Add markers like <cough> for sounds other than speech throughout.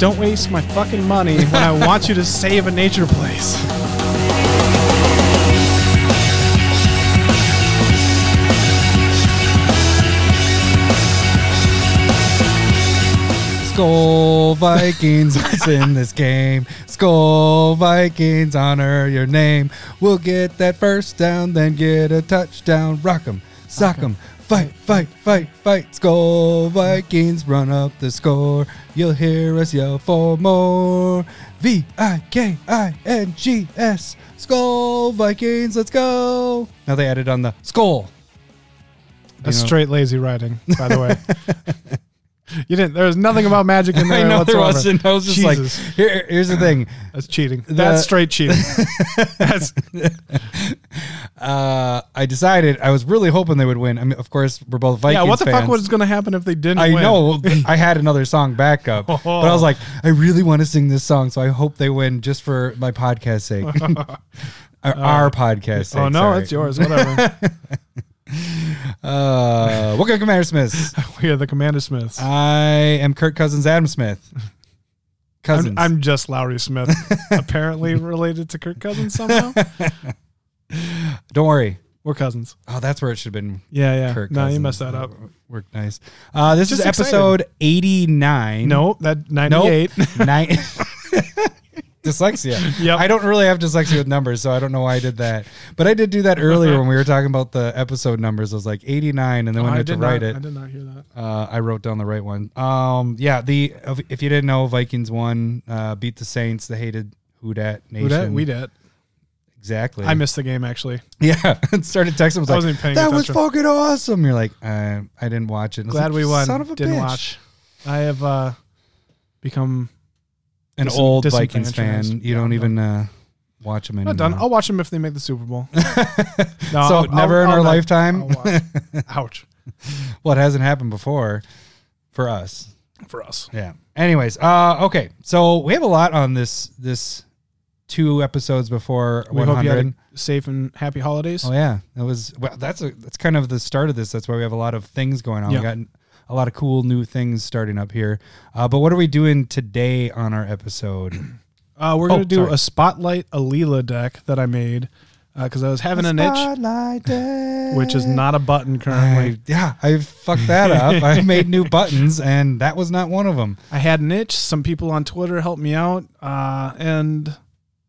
Don't waste my fucking money when I want you to save a nature place. Skull Vikings in this game. Skull Vikings, honor your name. We'll get that first down, then get a touchdown. Rock 'em, sock 'em, fight, fight, fight, fight. Skull Vikings, run up the score. You'll hear us yell for more. V I K I N G S. Skull Vikings, let's go. Now they added on the skull. That's You know- straight lazy writing, by the way. <laughs> you didn't. There was nothing about magic in <laughs> there. I know there wasn't. I was just Jesus. like, here, here's the thing. <clears throat> That's cheating. That's straight cheating. <laughs> That's <laughs> uh, I decided I was really hoping they would win. I mean, of course, we're both Vikings yeah. What the fans. fuck was going to happen if they didn't? I win? know. I had another song backup, but I was like, I really want to sing this song, so I hope they win just for my podcast sake, our, our podcast sake. Oh no, sorry. it's yours. Whatever. Uh, welcome, Commander Smiths. <laughs> we are the Commander Smiths. I am Kirk Cousins, Adam Smith. <laughs> Cousins. I'm, I'm just Lowry Smith, <laughs> apparently related to Kirk Cousins somehow. Don't worry. We're cousins. Oh, that's where it should have been. Yeah, yeah. Kirk no, you messed that up. Worked nice. Uh, this Just is excited. episode 89. No, that 98. Nine. Dyslexia. <laughs> Yep. I don't really have dyslexia with numbers, so I don't know why I did that. But I did do that earlier when we were talking about the episode numbers. I was like 89, and then when I I had to did write not, it, I did not hear that. uh, I wrote down the right one. Um, yeah, the if you didn't know, Vikings won, uh, beat the Saints, the hated Who Dat Nation. Who dat? We did. exactly. I missed the game actually. <laughs> Yeah, and started texting. Was I like, wasn't even paying that was fucking awesome. You're like, uh, I didn't watch it. Glad like, we won. Son of a Didn't bitch. watch. I have uh, become An Dis- old Vikings fan. You Yeah, don't even uh, watch them anymore. not done. I'll watch them if they make the Super Bowl. <laughs> No, so I'll- never I'll- in our not- lifetime. Ouch <laughs> well, it hasn't happened before for us. for us. Yeah. Anyways, uh, okay. So we have a lot on this this two episodes before We hope you had 100. a safe and happy holidays. Oh yeah, that was well. That's a that's kind of the start of this. That's why we have a lot of things going on. Yeah. We got a lot of cool new things starting up here. Uh, but what are we doing today on our episode? <clears throat> Uh, we're Oh, gonna do sorry. a spotlight Alela deck that I made because I was having an itch, Spotlight day. which is not a button currently. I, yeah, I fucked that up. I <laughs> made new buttons, and that was not one of them. I had an itch. Some people on Twitter helped me out, uh, and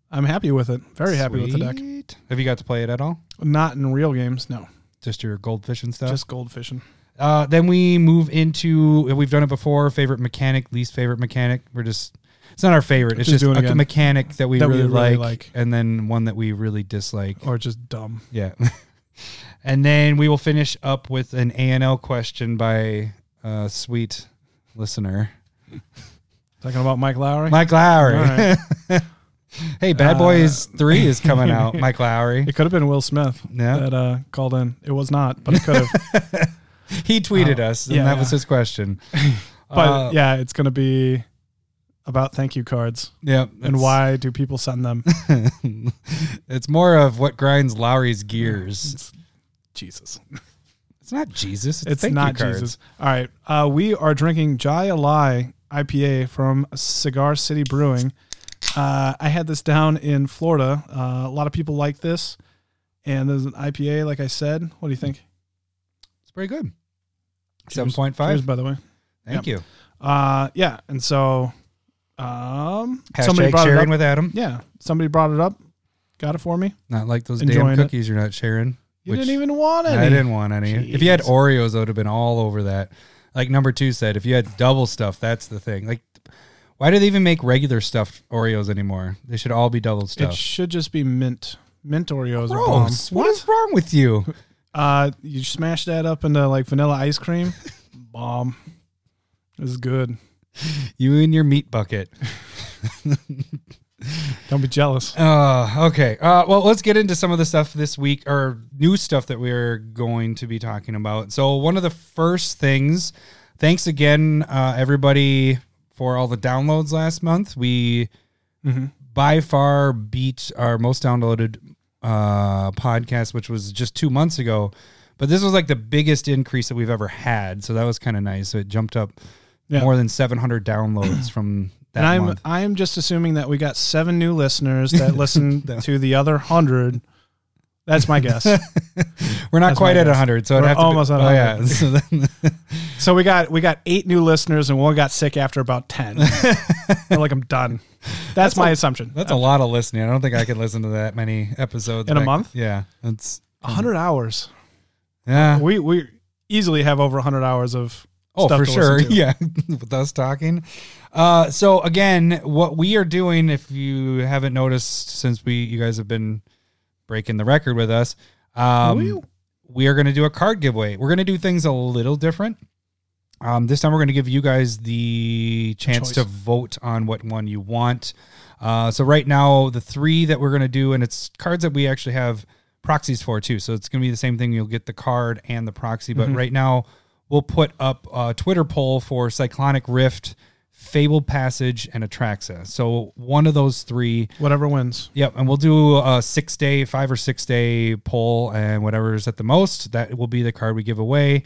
I'm happy with it. Very happy with the deck. Have you got to play it at all? Not in real games, no. Just your goldfish and stuff. Just gold fishing. Uh, then we move into we've done it before. Favorite mechanic, least favorite mechanic. We're just it's not our favorite. It's Just just, it a again. mechanic that we That we really, really like, like. and then one that we really dislike. Or just dumb. Yeah, <laughs> and then we will finish up with an A and L question by a sweet listener, Talking about Mike Lowry. Mike Lowry. Right. <laughs> hey, Bad Uh, Boys Three is coming out. <laughs> Mike Lowry. It could have been Will Smith Yeah. that uh, called in. It was not, but it could have. <laughs> He tweeted Uh, us, and yeah, that was his question. <laughs> but Uh, yeah, it's going to be about thank you cards yeah, and why do people send them. <laughs> it's more of what grinds Lowry's gears. Jesus. It's not Jesus. It's, It's thank you not cards. Jesus. All right. Uh, we are drinking Jai Alai IPA from Cigar City Brewing. Uh, I had this down in Florida. Uh, a lot of people like this. And there's an IPA, like I said. What do you think? It's pretty good. Seven point Cheers, by the way. Thank you. Uh, yeah. And so um, Hashtag brought it sharing up. with Adam. Yeah. Somebody brought it up. Got it for me. Not like those Enjoying damn it. cookies you're not sharing. You didn't even want any. I didn't want any. If you had Oreos, I would have been all over that. Like number two said, if you had double stuff, that's the thing. Like, why do they even make regular stuffed Oreos anymore? They should all be double stuffed. It should just be mint. Mint Oreos. Gross. What is wrong with you? <laughs> Uh, you smash that up into like vanilla ice cream. <laughs> Bomb. This is good. You and your meat bucket. <laughs> Don't be jealous. Uh, okay. Uh, well, let's get into some of the stuff this week or new stuff that we're going to be talking about. So, one of the first things, thanks again, uh, everybody, for all the downloads last month. We Mhm. by far beat our most downloaded uh, podcast, which was just two months ago. But this was like the biggest increase that we've ever had. So, that was kind of nice. So, it jumped up Yeah. more than 700 downloads <clears throat> from that and I'm month. I'm just assuming that we got seven new listeners that listened <laughs> to the other hundred. That's my guess. <laughs> We're not That's quite at guess. 100, so We're have to almost be, at oh, 100. yeah. <laughs> <laughs> So we got we got eight new listeners, and one got sick after about ten. They're like, I'm done. That's, my assumption. that's a lot of listening. I don't think I could listen to that many episodes In a month? Yeah, that's hundred hours. yeah. We we easily have over hundred hours of Oh, stuff for sure. Yeah, with us talking. Uh, so again, what we are doing, if you haven't noticed, since we you guys have been breaking the record with us, um, we are going to do a card giveaway. We're going to do things a little different. Um, this time, we're going to give you guys the chance choice. to vote on what one you want. Uh, so right now, the three that we're going to do, and it's cards that we actually have proxies for too. So it's going to be the same thing. You'll get the card and the proxy. But Mhm. right now, we'll put up a Twitter poll for Cyclonic Rift, Fabled Passage, and Atraxa. So one of those three. whatever wins. Yep, and we'll do a six day, five or six day poll, and whatever's at the most, that will be the card we give away.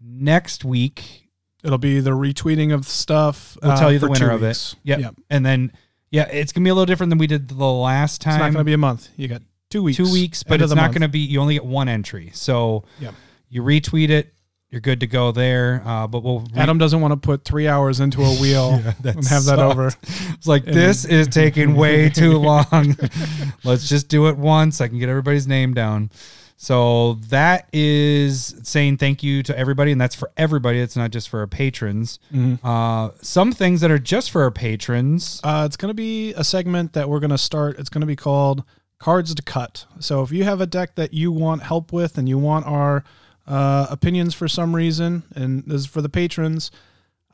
Next week, It'll be the retweeting of stuff. we'll uh, tell you the winner of it. Yep. Yep. and then yeah, it's gonna be a little different than we did the last time. It's not going to be a month. You got two weeks. two weeks, but it's not going to be. You only get one entry, so Yep. you retweet it. You're good to go there. Uh, but we'll re- Adam doesn't want to put three hours into a wheel <laughs> that and have that over. It's like And- this is taking way <laughs> too long. <laughs> Let's just do it once. I can get everybody's name down. So that is saying thank you to everybody, and that's for everybody. It's not just for our patrons. Uh, some things that are just for our patrons. Uh, it's going to be a segment that we're going to start. It's going to be called Cards to Cut. So if you have a deck that you want help with and you want our uh, opinions for some reason, and this is for the patrons,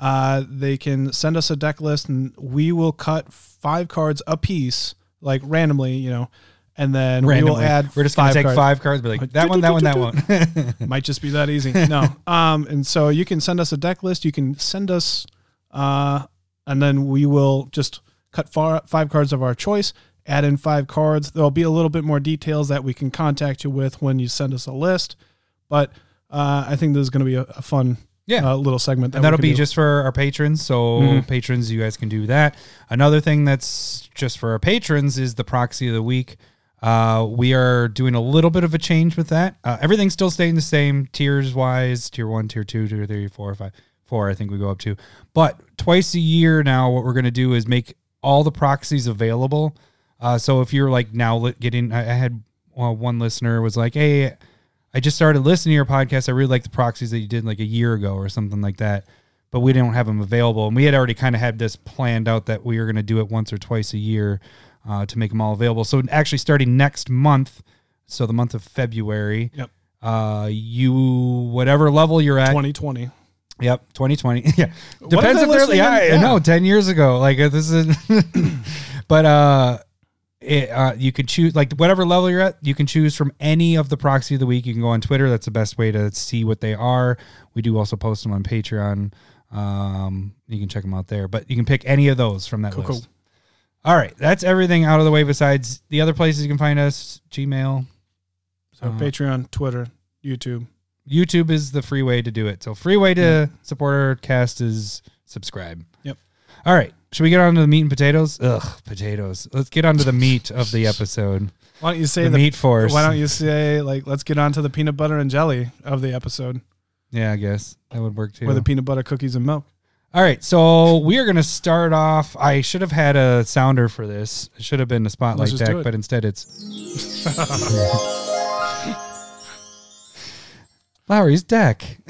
uh, they can send us a deck list and we will cut five cards a piece, like randomly, you know, and then we will add. We're just gonna five take cards. five cards, be like Like, that one, that one, that one. <laughs> Might just be that easy. <laughs> No. Um, and so you can send us a deck list. You can send us, uh, and then we will just cut far, five cards of our choice, add in five cards. There'll be a little bit more details that we can contact you with when you send us a list. But uh, I think this is going to be a, a fun Yeah. uh, little segment. That and that'll be do. just for our patrons. So Mhm. patrons, you guys can do that. Another thing that's just for our patrons is the proxy of the week. Uh, we are doing a little bit of a change with that. Uh, everything's still staying the same tiers wise, tier one, tier two, tier three, four, five, four. I think we go up to, but twice a year now, what we're going to do is make all the proxies available. Uh, so if you're like now getting, I, I had uh, one listener was like, "Hey, I just started listening to your podcast. I really like the proxies that you did like a year ago or something like that, but we didn't have them available. And we had already kind of had this planned out that we were going to do it once or twice a year uh, to make them all available. So actually, starting next month, so the month of February, Yep. uh, you whatever level you're at, 2020. Yep, 2020. <laughs> yeah, What depends if they're. Yeah, Yeah. know. Ten years ago, like this is. <laughs> but uh, it, uh, you could choose like whatever level you're at. You can choose from any of the proxy of the week. You can go on Twitter. That's the best way to see what they are. We do also post them on Patreon. Um, you can check them out there. But you can pick any of those from that Cool, list. cool. All right, that's everything out of the way. Besides the other places you can find us, Gmail, So Uh, Patreon, Twitter, YouTube. YouTube is the free way to do it. So free way to support our cast is subscribe. Yep. All right. Should we get on to the meat and potatoes? Ugh, potatoes. Let's get on to the meat of the episode. Why don't you say The, the, meat force. Why don't you say like let's get on to the peanut butter and jelly of the episode, Yeah, I guess that would work too. or the peanut butter cookies and milk. All right, so we are going to start off. I should have had a sounder for this. It should have been a spotlight Let's just do deck, but instead it's <laughs> Lowry's deck. <laughs>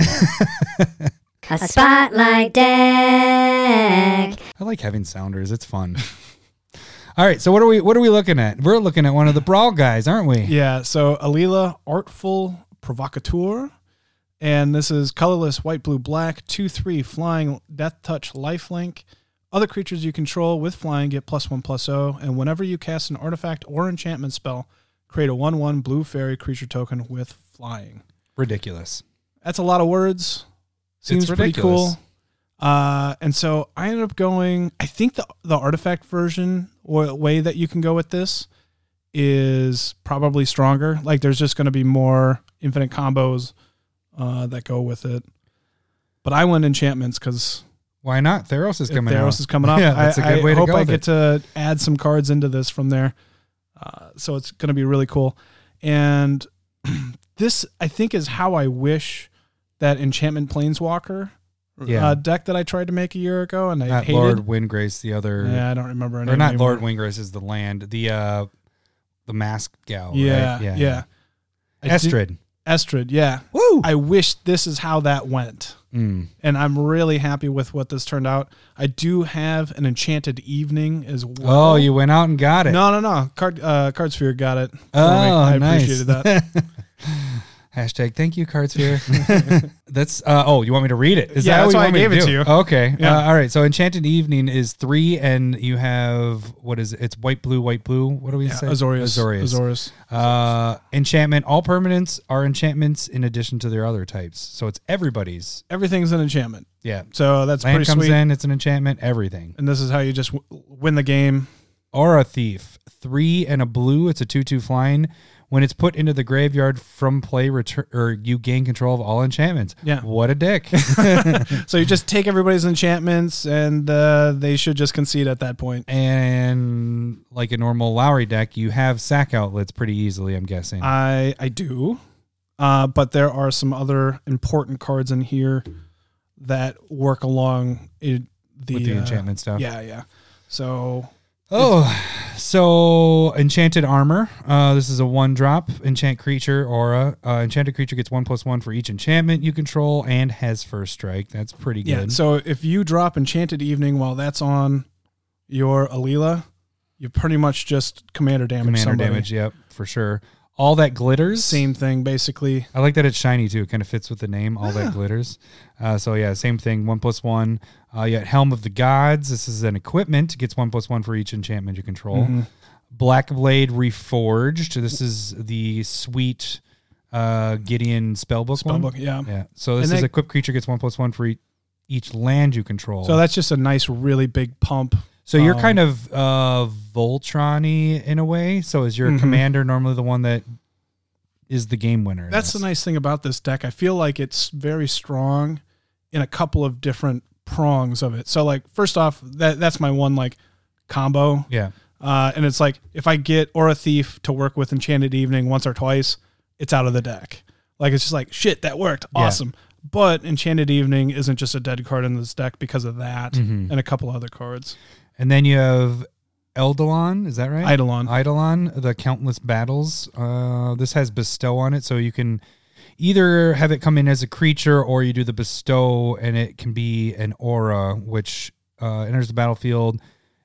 A spotlight deck. I like having sounders. It's fun. <laughs> All right, so what are we what are we looking at? We're looking at one of the brawl guys, aren't we? Yeah, so Alela, artful provocateur, and this is colorless white, blue, black, two, three, flying, death touch, lifelink. Other creatures you control with flying get plus one, plus O, and whenever you cast an artifact or enchantment spell, create a one-one blue fairy creature token with flying. Ridiculous. That's a lot of words. Seems pretty cool. Uh, and so I ended up going. I think the the artifact version or way that you can go with this is probably stronger. Like there's just going to be more infinite combos uh, that go with it. But I went enchantments because Why not? Theros is coming Theros out. is coming up. <laughs> Yeah, that's a I, good I way to hope go I get it. to add some cards into this from there. Uh, so it's going to be really cool. And <clears throat> this, I think, is how I wish that Enchantment Planeswalker Yeah. uh, deck that I tried to make a year ago and I Not hated. Lord Windgrace, the other, yeah, I don't remember. or not anymore. Lord Windgrace is the land, the uh, the masked gal. Yeah, right? yeah, I did- Estrid. Estrid, yeah. Woo. I wish this is how that went. Mm. And I'm really happy with what this turned out. I do have an Enchanted Evening as well. Oh, you went out and got it. No, no, no. Card uh, Cardsphere got it. Oh, I nice. appreciated that. <laughs> Hashtag thank you, Cardsphere. <laughs> <laughs> that's uh, oh, you want me to read it? Is Yeah, that that's what why I you want me gave to it to do? you. Okay. Yeah. Uh, all right. So Enchanted Evening is three, and you have what is it? It's white, blue, white, blue. What do we Yeah, say? Azorius. Azorius. Azorius. Uh, enchantment. All permanents are enchantments in addition to their other types. So it's everybody's. Everything's an enchantment. Yeah. So that's Land pretty comes sweet. in. It's an enchantment. Everything. And this is how you just w- win the game. Aura Thief. Three and a blue. It's a two-two flying. When it's put into the graveyard from play, return or you gain control of all enchantments. Yeah. What a dick. <laughs> <laughs> So you just take everybody's enchantments and uh, they should just concede at that point. and like a normal Lowry deck, you have sack outlets pretty easily. I'm guessing. I I do. Uh, but there are some other important cards in here that work along it, the, with the uh, enchantment stuff. Yeah, yeah. So Oh, so enchanted armor. Uh, this is a one drop enchant creature aura. Uh, enchanted creature gets one plus one for each enchantment you control and has first strike. That's pretty good. yeah. So if you drop Enchanted Evening while that's on your Alela, you pretty much just commander damage. Commander somebody. damage. Yep, for sure. All that glitters. Same thing, basically. I like that it's shiny too. It kind of fits with the name. All that glitters. Uh, so yeah, same thing. One plus one. Uh, you got Helm of the Gods. This is an equipment. It Gets one plus one for each enchantment you control. Mm-hmm. Black Blade Reforged. This is the sweet uh, Gideon spellbook, one. Spellbook, yeah. Yeah. So this And is they- equipped creature gets one plus one for each, each land you control. So that's just a nice, really big pump. So you're um, kind of uh, Voltron-y in a way. So is your Mhm. commander normally the one that is the game winner? That's the nice thing about this deck. I feel like it's very strong in a couple of different prongs of it. So like first off, that that's my one like combo. Yeah. Uh, and it's like if I get Aura Thief to work with Enchanted Evening once or twice, it's out of the deck. Like it's just like shit that worked, Yeah. awesome. But Enchanted Evening isn't just a dead card in this deck because of that Mhm. and a couple other cards. And then you have Eldalon, is that right? Eidolon. Eidolon, the countless battles. Uh, this has bestow on it, so you can either have it come in as a creature or you do the bestow, and it can be an aura, which uh, enters the battlefield.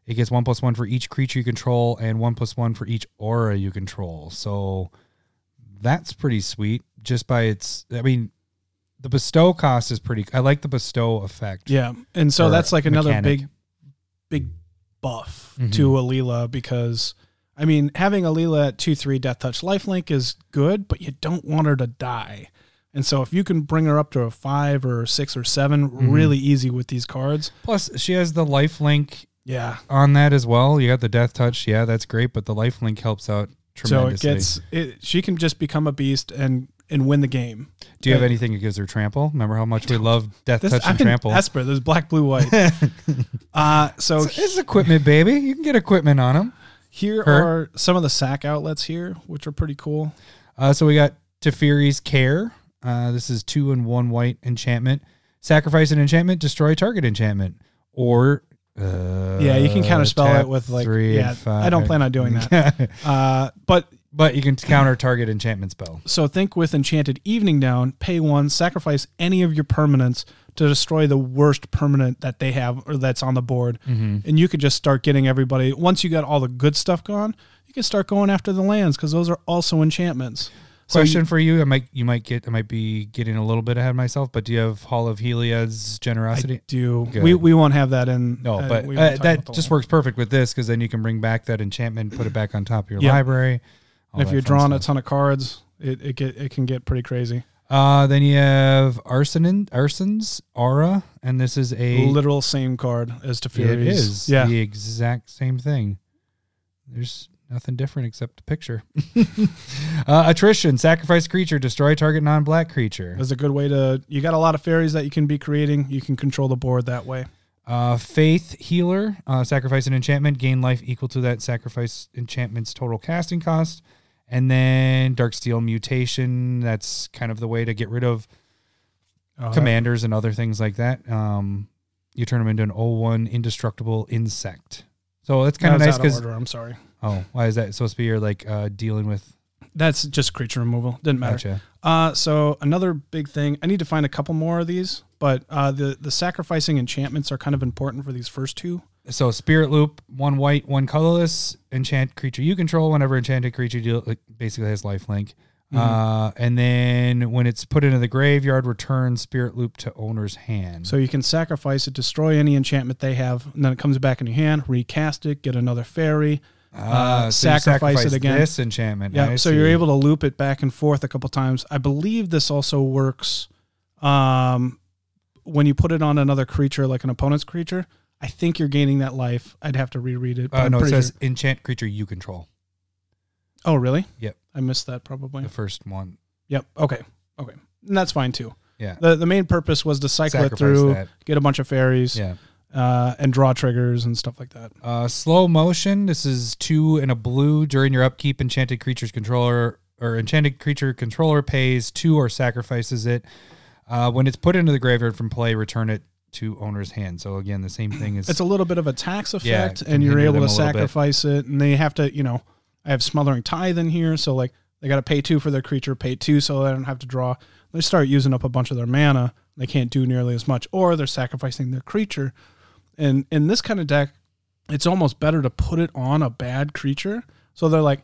It gets one plus one for each creature you control, and one plus one for each aura you control. So that's pretty sweet. Just by its, I mean, the bestow cost is pretty. I like the bestow effect. Yeah, and so that's like another mechanic. big, big buff Mhm. to Alela because I mean having Alela at two three Death Touch Lifelink is good, but you don't want her to die. And so if you can bring her up to a five or six or 7 Mm-hmm. really easy with these cards. Plus, she has the life link Yeah. on that as well. You got the death touch, yeah, that's great, but the life link helps out tremendously. So it gets it. She can just become a beast and and win the game. Do you have anything that gives her trample? Remember how much we love death This, touch I'm and trample? Esper. There's black, blue, white. <laughs> uh, so It's, it's equipment, baby. You can get equipment on them. here Her. are some of the sack outlets here, which are pretty cool. Uh, so we got Teferi's Care. Uh, this is two and one white enchantment. Sacrifice an enchantment, destroy target enchantment, or uh, Yeah, you can counterspell it with like three yeah. I don't plan on doing that. <laughs> uh, but but you can counter target enchantment spell. so think with Enchanted Evening down, pay one, sacrifice any of your permanents to destroy the worst permanent that they have or that's on the board, Mm-hmm. and you could just start getting everybody. Once you got all the good stuff gone, you can start going after the lands because those are also enchantments. So Question you- for you: I might you might get I might be getting a little bit ahead of myself, but do you have Hall of Heliod's I generosity? do. Good. We we won't have that in. No, uh, but uh, won't talk about that just whole- works perfect with this because then you can bring back that enchantment, put it back on top of your Yeah. library. If you're drawing a ton of cards, it it get it can get pretty crazy. Uh, then you have Arsonin, Arson's Aura, and this is a Literal same card as it Teferi's. is Yeah. the exact same thing. There's nothing different except the picture. <laughs> uh, attrition, sacrifice creature, destroy target non-black creature. That's a good way to. You got a lot of fairies that you can be creating. You can control the board that way. Uh, Faith Healer, uh, sacrifice an enchantment, gain life equal to that sacrifice enchantment's total casting cost. And then Darksteel Mutation, that's kind of the way to get rid of Uh, commanders and other things like that. Um, you turn them into an 01 indestructible insect. So that's kind of nice because I'm sorry. oh, why is that supposed to be? You're like uh, dealing with That's just creature removal. Didn't matter. gotcha. Uh, so another big thing. I need to find a couple more of these, but uh, the the sacrificing enchantments are kind of important for these first two. So Spirit Loop, one white, one colorless, enchant creature you control. Whenever enchanted creature deal, like, basically has life link. Mm-hmm. Uh, and then when it's put into the graveyard, return Spirit Loop to owner's hand. So you can sacrifice it, destroy any enchantment they have, and then it comes back in your hand. Recast it, get another fairy. Ah, uh, so you sacrifice it again. This enchantment. Yeah, I so you're able to loop it back and forth a couple times. I believe this also works um, when you put it on another creature, like an opponent's creature. I think you're gaining that life. I'd have to reread it. Uh, no, it says sure- enchant creature you control. Oh, really? Yep. I missed that probably. The first one. Yep. Okay. Okay. And that's fine too. Yeah. The the main purpose was to cycle Sacrifice it through, that. get a bunch of fairies, Yeah. uh, and draw triggers and stuff like that. Uh, slow motion. This is two and a blue during your upkeep. Enchanted creature's controller or enchanted creature controller pays two or sacrifices it. Uh, when it's put into the graveyard from play, return it to owner's hand. So again, the same thing is It's a little bit of a tax effect, can and you're able to little bit. sacrifice it, and they have to, you know, I have smothering tithe in here, so like they got to pay two for their creature, pay two so they don't have to draw. They start using up a bunch of their mana, they can't do nearly as much, or they're sacrificing their creature. And in this kind of deck, it's almost better to put it on a bad creature. So they're like,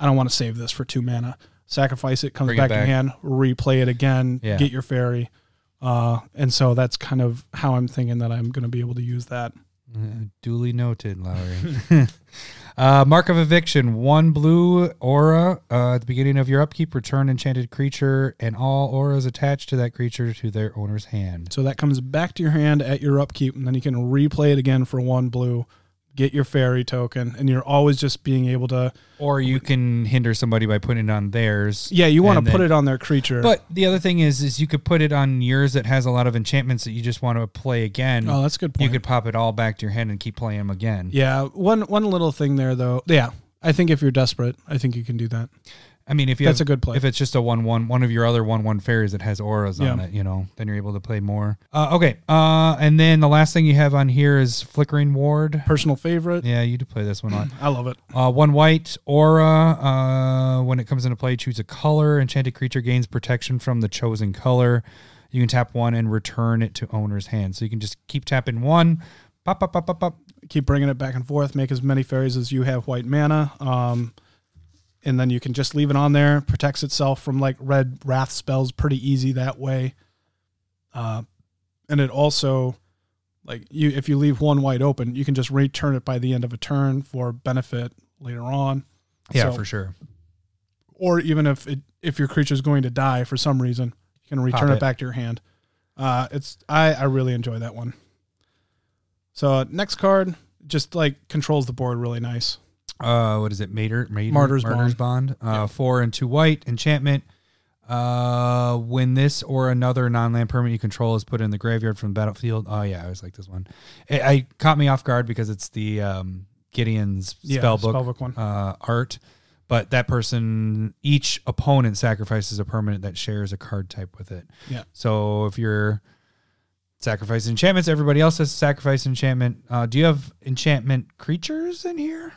I don't want to save this for two mana. Sacrifice it, comes Bring it back, in hand, replay it again, Yeah. get your fairy. Uh, and so that's kind of how I'm thinking that I'm going to be able to use that. Uh, duly noted, Lowry. <laughs> uh, mark of eviction: one blue aura uh, at the beginning of your upkeep. Return enchanted creature and all auras attached to that creature to their owner's hand. So that comes back to your hand at your upkeep, and then you can replay it again for one blue, get your fairy token, and you're always just being able to. Or you can hinder somebody by putting it on theirs. Yeah, you want to put it on their creature. But the other thing is, is you could put it on yours that has a lot of enchantments that you just want to play again. oh, that's a good point. you could pop it all back to your hand and keep playing them again. yeah, one one little thing there though. Yeah, I think if you're desperate, I think you can do that. I mean, if you That's have, a good play. If it's just a one one, one of your other one one fairies that has auras on it, you know, then you're able to play more. Uh, okay, uh, and then the last thing you have on here is flickering ward. Personal favorite. Yeah, you do play this one on. <clears throat> I love it. Uh, one white aura. Uh, when it comes into play, choose a color. Enchanted creature gains protection from the chosen color. You can tap one and return it to owner's hand. So you can just keep tapping one. Pop, pop, pop, pop, pop. Keep bringing it back and forth. Make as many fairies as you have white mana. Um, and then you can just leave it on there. Protects itself from like red wrath spells pretty easy that way. Uh, and it also like you if you leave one wide open, you can just return it by the end of a turn for benefit later on. Yeah, So- for sure. Or even if it if your creature is going to die for some reason, you can return it. it. back to your hand. Uh, it's I I really enjoy that one. So uh, next card just like controls the board really nice. Uh what is it? Mater, mater Martyr's martyr's bond, Uh, Yeah. four and two white enchantment. Uh when this or another non-land permanent you control is put in the graveyard from the battlefield. Oh yeah i always like this one. It, I caught me off guard because it's the um gideon's Yeah, spellbook spellbook one. uh art. But that person each opponent sacrifices a permanent that shares a card type with it. Yeah. so if you're sacrificing enchantments everybody else has to sacrifice enchantment. Uh do you have enchantment creatures in here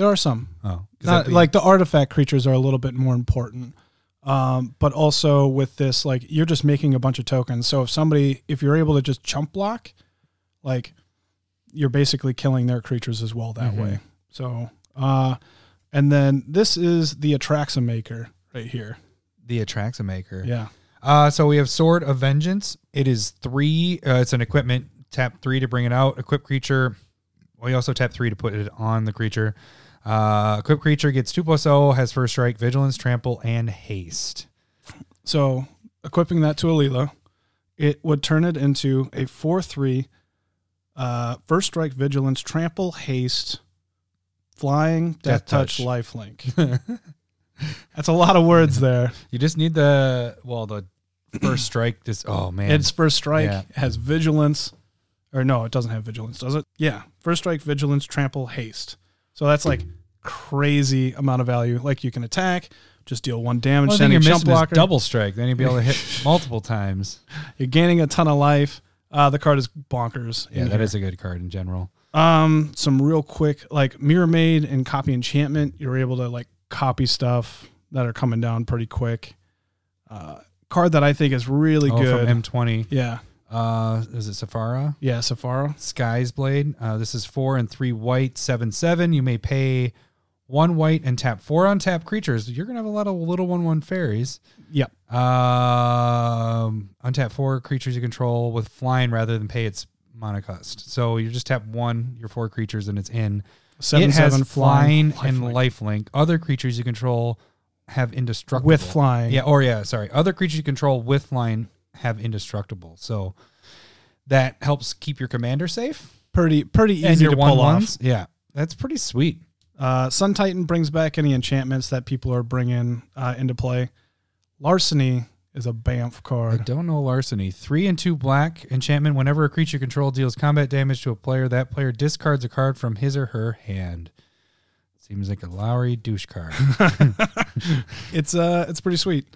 There are some. Oh, Not, be- like the artifact creatures are a little bit more important. Um, but also with this, like you're just making a bunch of tokens. So if somebody, if you're able to just chump block, like you're basically killing their creatures as well that Mhm. way. So, uh, and then this is the Atraxa Maker right here. the Atraxa Maker. Yeah. Uh, so we have Sword of Vengeance. It is three. Uh, it's an equipment. Tap three to bring it out. Equip creature. Well, you also tap three to put it on the creature. Uh, equip creature gets two plus zero. Has first strike, vigilance, trample, and haste. So equipping that to Alela, it would turn it into a 4 3 uh, first strike, vigilance, trample, haste, flying, death, Death touch, touch. life link. <laughs> That's a lot of words <laughs> there. You just need the well the first strike. This oh man, Its first strike Yeah. has vigilance, Or no, it doesn't have vigilance, does it? Yeah. First strike, vigilance, trample, haste. So that's like crazy amount of value. Like you can attack, just deal one damage, Well, send a jump blocker. double strike. Then you'd be able to hit <laughs> multiple times. You're gaining a ton of life. Uh, the card is bonkers. Yeah, that here. is a good card in general. Um, some real quick like Mirrormade and Copy Enchantment. You're able to like copy stuff that are coming down pretty quick. Uh, card that I think is really oh, good. M20. yeah, Uh, is it Sephara? yeah, Sephara. Sky's Blade. Uh, this is four and three white, seven seven. You may pay one white and tap four untap creatures. You're gonna have a lot of little one one fairies. Yep. Um, untap four creatures you control with flying rather than pay its mana cost. So you just tap one, your four creatures, and it's in. Seven it has seven flying, flying, and lifelink. lifelink. Other creatures you control have indestructible with flying. Yeah, or yeah, sorry. Other creatures you control with flying have indestructible. So that helps keep your commander safe pretty pretty and easy your to one pull off. Yeah, that's pretty sweet. Uh, Sun Titan brings back any enchantments that people are bringing uh, into play. Larceny is a Banff card. I don't know larceny. Three and two black enchantment. Whenever a creature control deals combat damage to a player, that player discards a card from his or her hand. Seems like a Lowry douche card. <laughs> It's uh, it's pretty sweet.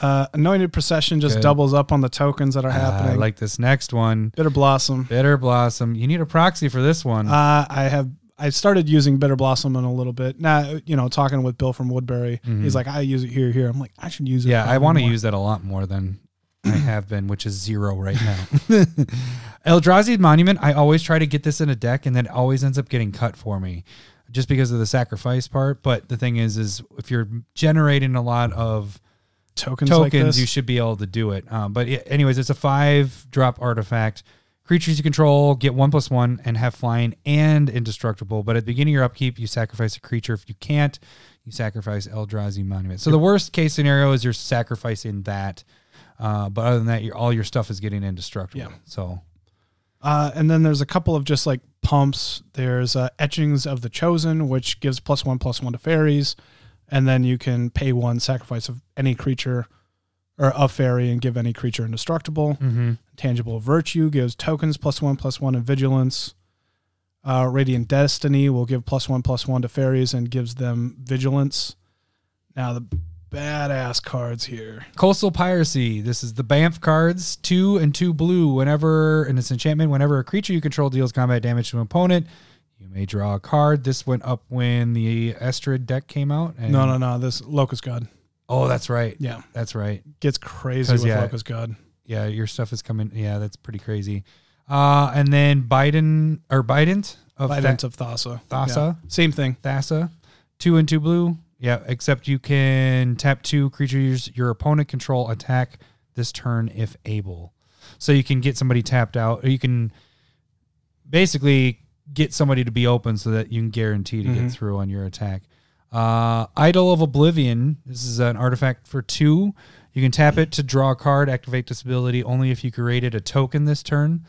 Uh, Anointed Procession just Good. doubles up on the tokens that are Ah, happening. I like this next one. Bitter Blossom. Bitter Blossom. You need a proxy for this one. Uh, I have I started using Bitter Blossom in a little bit. Now, you know, talking with Bill from Woodbury, Mhm. he's like, I use it here, here. I'm like, I should use it. Yeah, I want to use that a lot more than I <clears throat> have been, which is zero right now. <laughs> Eldrazi Monument, I always try to get this in a deck and then it always ends up getting cut for me just because of the sacrifice part. But the thing is, is if you're generating a lot of tokens, like tokens, this. you should be able to do it. Um, but yeah, anyways, it's a five drop artifact. Creatures you control get one plus one and have flying and indestructible. But at the beginning of your upkeep, you sacrifice a creature. If you can't, you sacrifice Eldrazi Monument. So the worst case scenario is you're sacrificing that. Uh, but other than that, all your stuff is getting indestructible. Yeah. So Uh, and then there's a couple of just like pumps. There's uh, Etchings of the Chosen, which gives plus one plus one to fairies, and then you can pay one sacrifice of any creature or a fairy and give any creature indestructible. mm-hmm. Tangible Virtue gives tokens plus one plus one in vigilance. Uh, Radiant Destiny will give plus one plus one to fairies and gives them vigilance. Now the badass cards here. Coastal Piracy. This is the Banff cards, two and two blue. Whenever in this enchantment, whenever a creature you control deals combat damage to an opponent, may draw a card. This went up when the Estrid deck came out. And, No, no, no. This Locust God. Oh, that's right. Yeah, That's right. gets crazy 'Cause, with yeah, Locust God. Yeah, your stuff is coming. Yeah, that's pretty crazy. Uh, and then Biden or Bident of Bident Tha- of Thassa. Thassa, Yeah. Same thing. Thassa, two and two blue. Yeah, except you can tap two creatures your opponent control attack this turn if able. So you can get somebody tapped out, or you can basically get somebody to be open so that you can guarantee to Mhm. get through on your attack. Uh, Idol of Oblivion. This is an artifact for two. You can tap it to draw a card, activate this ability only if you created a token this turn.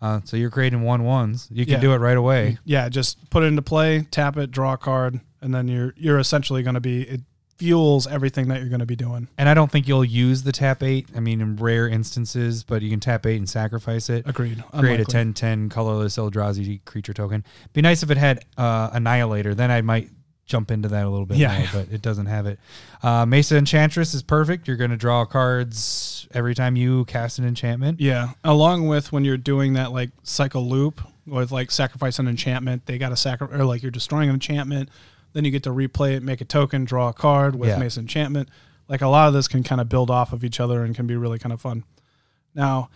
Uh, so you're creating one ones. You can Yeah. do it right away. Yeah, just put it into play, tap it, draw a card, and then you're you're essentially going to be it fuels everything that you're going to be doing. And I don't think you'll use the tap eight. I mean, in rare instances, but you can tap eight and sacrifice it. Agreed. Create a Unlikely. 10 10 colorless Eldrazi creature token. Be nice if it had uh, Annihilator. Then I might jump into that a little bit Yeah. more, but it doesn't have it. Uh, Mesa Enchantress is perfect. You're going to draw cards every time you cast an enchantment. Yeah, along with when you're doing that like cycle loop with like sacrifice an enchantment, they got to sacrifice or like you're destroying an enchantment, then you get to replay it, make a token, draw a card with Yeah. Mason enchantment. Like a lot of this can kind of build off of each other and can be really kind of fun. Now,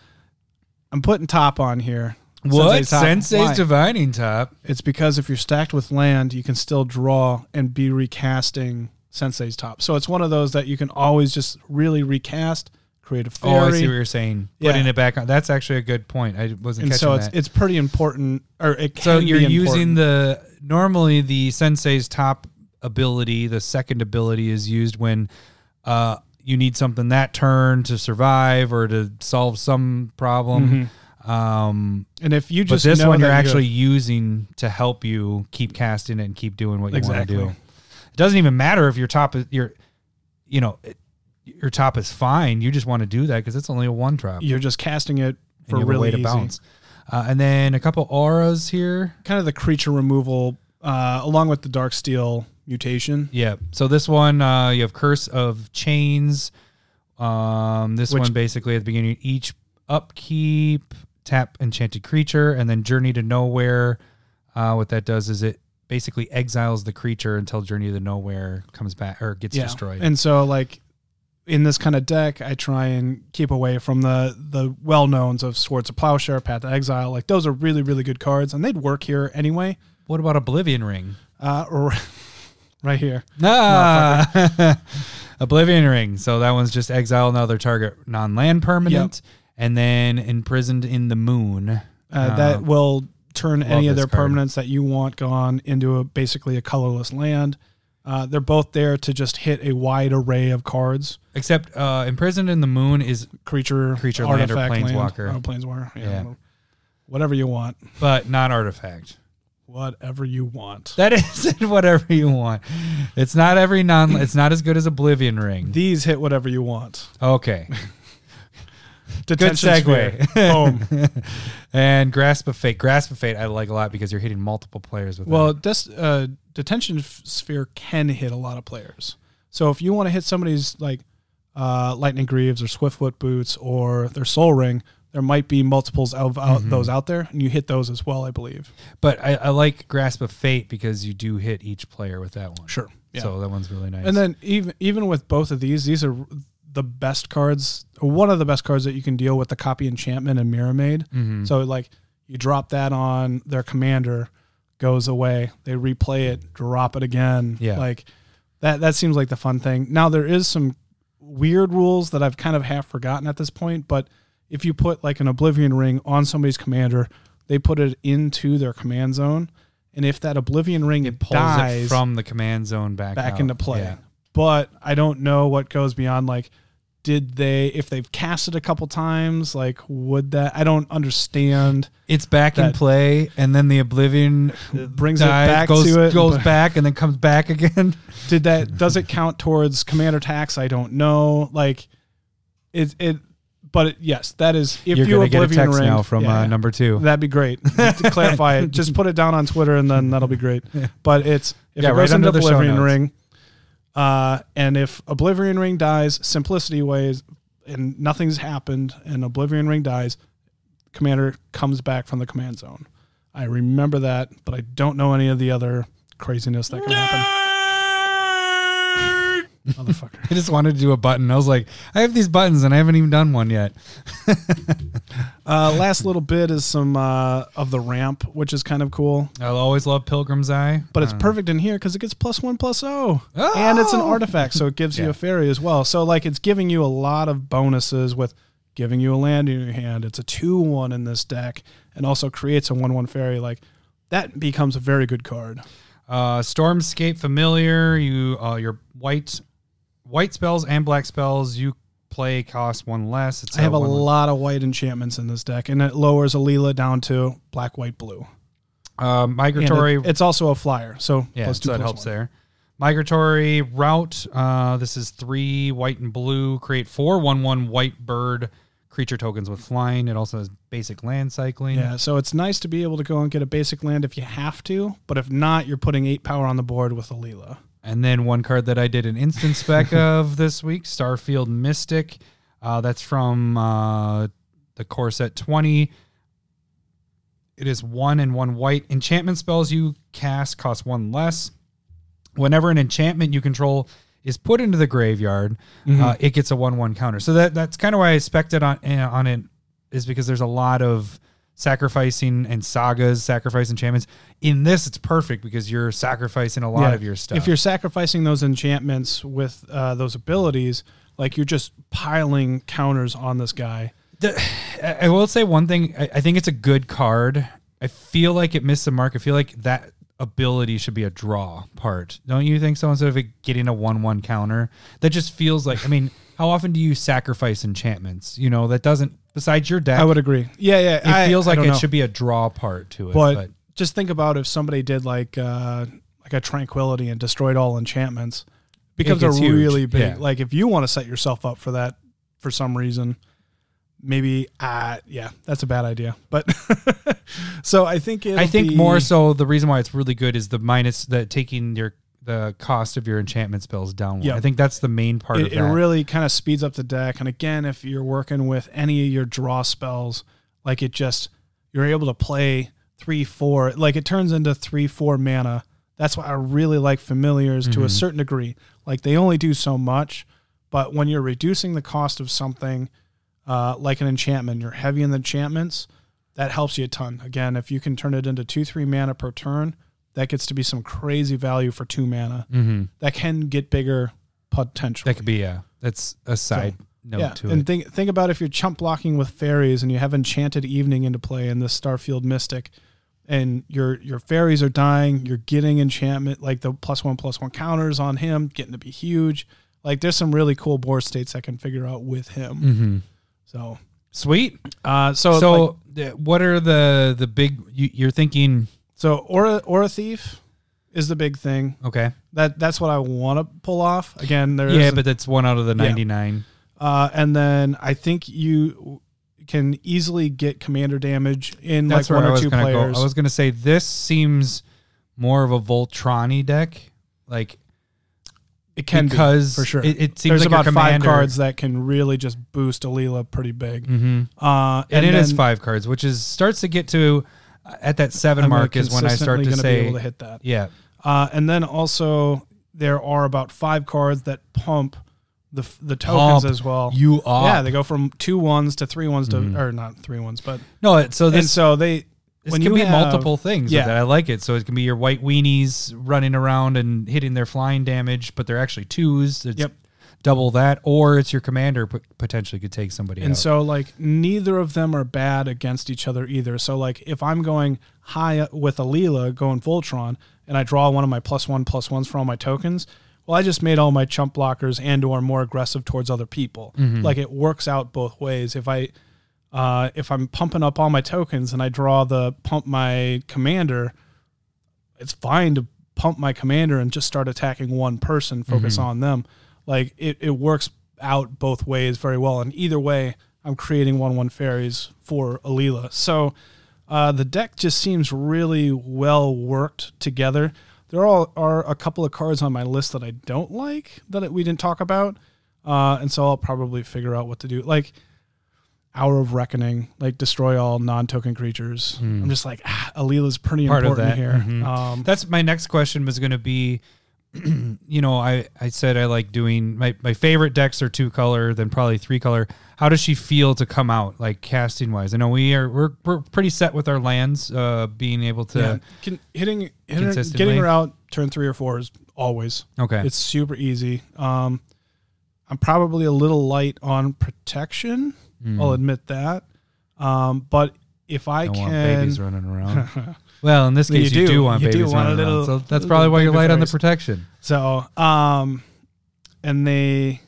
I'm putting top on here. What? Sensei's top. Sensei's Why? Divining Top. It's because if you're stacked with land, you can still draw and be recasting Sensei's top. So it's one of those that you can always just really recast, create a fairy. Oh, I see what you're saying. Yeah. Putting it back on. That's actually a good point. I wasn't and so it's that. it's pretty important or it can So you're using important. the normally the sensei's top ability, the second ability is used when uh, you need something that turn to survive or to solve some problem. Um, and if you just this know one you're actually using to help you keep casting it and keep doing what you Exactly. want to do. It doesn't even matter if your top is your, you know, it, your top is fine. You just want to do that because it's only a one drop you're just casting it for really way to easy. bounce. Uh, and then a couple auras here. Kind of the creature removal, uh, along with the darksteel mutation. Yeah. So this one, uh, you have Curse of Chains. Um, this Which- one basically at the beginning, each upkeep, tap enchanted creature, and then Journey to Nowhere. Uh, what that does is it basically exiles the creature until Journey to Nowhere comes back or gets destroyed. And so like in this kind of deck, I try and keep away from the the well knowns of Swords of Plowshare, Path to Exile. Like those are really really good cards, and they'd work here anyway. what about Oblivion Ring? Uh, or <laughs> right here. Ah, <laughs> Oblivion Ring. So that one's just exile another target non-land permanent, and then imprisoned in the moon. Uh, that will turn any of their card. permanents that you want gone into a basically a colorless land. Uh, they're both there to just hit a wide array of cards. Except uh, imprisoned in the moon is, Creature, Creature, land, or planeswalker. Land. Oh, planeswalker. Yeah. Yeah. Whatever you want. but not artifact. Whatever you want. That <laughs> isn't whatever you want. It's not every non. It's not as good as Oblivion Ring. These hit whatever you want. Okay, <laughs> good segue. Boom. <laughs> and Grasp of Fate. Grasp of Fate I like a lot because you're hitting multiple players with Well, it. des- uh, detention sphere can hit a lot of players. So if you want to hit somebody's like uh, lightning greaves or swiftfoot boots or their sol ring, there might be multiples of out, Mm-hmm. those out there, and you hit those as well, I believe. But I, I like Grasp of Fate because you do hit each player with that one. Sure. Yeah. So that one's really nice. And then even even with both of these, these are the best cards, one of the best cards that you can deal with the copy enchantment and mirrormade. Mm-hmm. So like you drop that on their commander, goes away, they replay it, drop it again. Yeah. Like that that seems like the fun thing. Now there is some weird rules that I've kind of half forgotten at this point, but if you put like an oblivion ring on somebody's commander, they put it into their command zone. And if that oblivion ring it pulls dies it from the command zone back back out. into play. Yeah. But I don't know what goes beyond like did they if they've cast it a couple times, like would that I don't understand. It's back in play, and then the Oblivion Brings it back goes, to it, goes back, and then comes back again. <laughs> Did that does it count towards commander tax? I don't know. Like it it but it, yes, that is if You're you gonna get a text ring now from yeah, uh, number two. That'd be great. <laughs> to clarify it, just put it down on Twitter, and then that'll be great. But it's if Yeah, it right goes into under the Oblivion. Ring, uh, and if Oblivion Ring dies, Simplicity ways, and nothing's happened, and Oblivion Ring dies, Commander comes back from the command zone. I remember that, but I don't know any of the other craziness that can happen. Motherfucker. <laughs> I just wanted to do a button. I was like, I have these buttons, and I haven't even done one yet. <laughs> Uh, last little bit is some uh, of the ramp, which is kind of cool. I'll always love Pilgrim's Eye, But it's Uh, perfect in here because it gets plus one plus O. And it's an Oh! artifact, so it gives you a fairy as well. So like it's giving you a lot of bonuses with giving you a land in your hand. It's a two one in this deck and also creates a one one fairy. Like that becomes a very good card. Uh, Stormscape Familiar. You uh, your white white spells and black spells you play cost one less. It's I have a lot of white enchantments in this deck, and it lowers Alela down to black, white, blue. Uh, migratory. it- it's also a flyer, so yeah, plus two so that helps one. there. Migratory route. Uh, this is three white and blue. Create four one one white bird creature tokens with flying. It also has basic land cycling. Yeah, so it's nice to be able to go and get a basic land if you have to, but if not, you're putting eight power on the board with Alela. And then one card that I did an instant spec <laughs> of this week, Starfield Mystic. Uh, that's from uh, the core set 20. It is one and one white. Enchantment spells you cast cost one less. Whenever an enchantment you control is put into the graveyard, uh, it gets a one-one counter. So that that's kind of why I spec'd it on uh, on it is because there's a lot of sacrificing and sagas, sacrifice enchantments. In this, it's perfect because you're sacrificing a lot Yeah. of your stuff. If you're sacrificing those enchantments with uh, those abilities, like you're just piling counters on this guy. The, I will say one thing. I, I think it's a good card. I feel like it missed the mark. I feel like that ability should be a draw part. Don't you think so? Instead of it getting a one-one counter, that just feels like. I mean, how often do you sacrifice enchantments? You know, that doesn't. Besides your deck, I would agree. Yeah, yeah. It I- feels like it know. should be a draw part to it. But, But, just think about if somebody did like uh, like a tranquility and destroyed all enchantments, becomes a huge. really big. Yeah. Like if you want to set yourself up for that for some reason, maybe uh yeah, that's a bad idea. But <laughs> so I think I think be- more so the reason why it's really good is the minus the taking your the cost of your enchantment spells down. Yeah. I think that's the main part it, of it really kind of speeds up the deck. And again, if you're working with any of your draw spells, like it just you're able to play three, four, like it turns into three, four mana. That's why I really like familiars to a certain degree. Like they only do so much, but when you're reducing the cost of something uh, like an enchantment, you're heavy in the enchantments, that helps you a ton. Again, if you can turn it into two, three mana per turn, that gets to be some crazy value for two mana. hmm That can get bigger potentially. That could be yeah. That's a side note yeah, to and it. And think think about if you're chump blocking with fairies and you have Enchanted Evening into play in the Starfield Mystic, and your your fairies are dying, you're getting enchantment like the plus one plus one counters on him, getting to be huge. Like there's some really cool board states I can figure out with him. hmm So Sweet. uh so So, like, what are the the big? You, you're thinking so Aura Aura Thief is the big thing. okay? That that's what I want to pull off. Again, there Yeah, but that's one out of the Yeah. 99. uh, and then I think you can easily get commander damage in That's like where one I or was two gonna players. go. I was gonna say this seems more of a Voltrani deck, like It can because be, for sure. It, it seems There's like about five commander, cards that can really just boost Alela pretty big. hmm Uh, and, it is then five cards, which is starts to get to at that 7 I'm mark is when I start to say, be able to hit that. yeah, Uh, and then also there are about five cards that pump the the tokens Pump as well. you are. yeah, they go from two ones to three ones to Mhm. or not three ones, but no, it- so and this so they This when can be have- multiple things. Yeah, I like it. So it can be your white weenies running around and hitting their flying damage, but they're actually twos. It's Yep. Double that, or it's your commander p- potentially could take somebody And out. so like neither of them are bad against each other either. So like if I'm going high with Alela going Voltron and I draw one of my plus one plus ones for all my tokens, well I just made all my chump blockers and or more aggressive towards other people. Mm-hmm. Like it works out both ways. If I uh, if I'm pumping up all my tokens and I draw the pump my commander, it's fine to pump my commander and just start attacking one person, focus on them. Like it, it works out both ways very well. And either way, I'm creating one one fairies for Alela. So uh, the deck just seems really well worked together. There are, are a couple of cards on my list that I don't like that we didn't talk about. Uh, and so I'll probably figure out what to do. Like Hour of Reckoning, like destroy all non-token creatures. I'm just like, ah, Alela's pretty Part of important that, here. mhm. Um, That's my next question was going to be, <clears throat> you know, I, I said I like doing my, my favorite decks are two color, then probably three color. How does she feel to come out like casting wise? I know we are we're, we're pretty set with our lands, uh, being able to yeah, can, hitting, hitting Consistently? getting her out turn three or four is always okay. It's super easy. Um, I'm probably a little light on protection. I'll admit that. Um, but if I. Don't can, want babies running around. <laughs> well, in this case, you, do. do, want You do babies want a running little- around. So that's probably why you're light on the protection. so um, and they,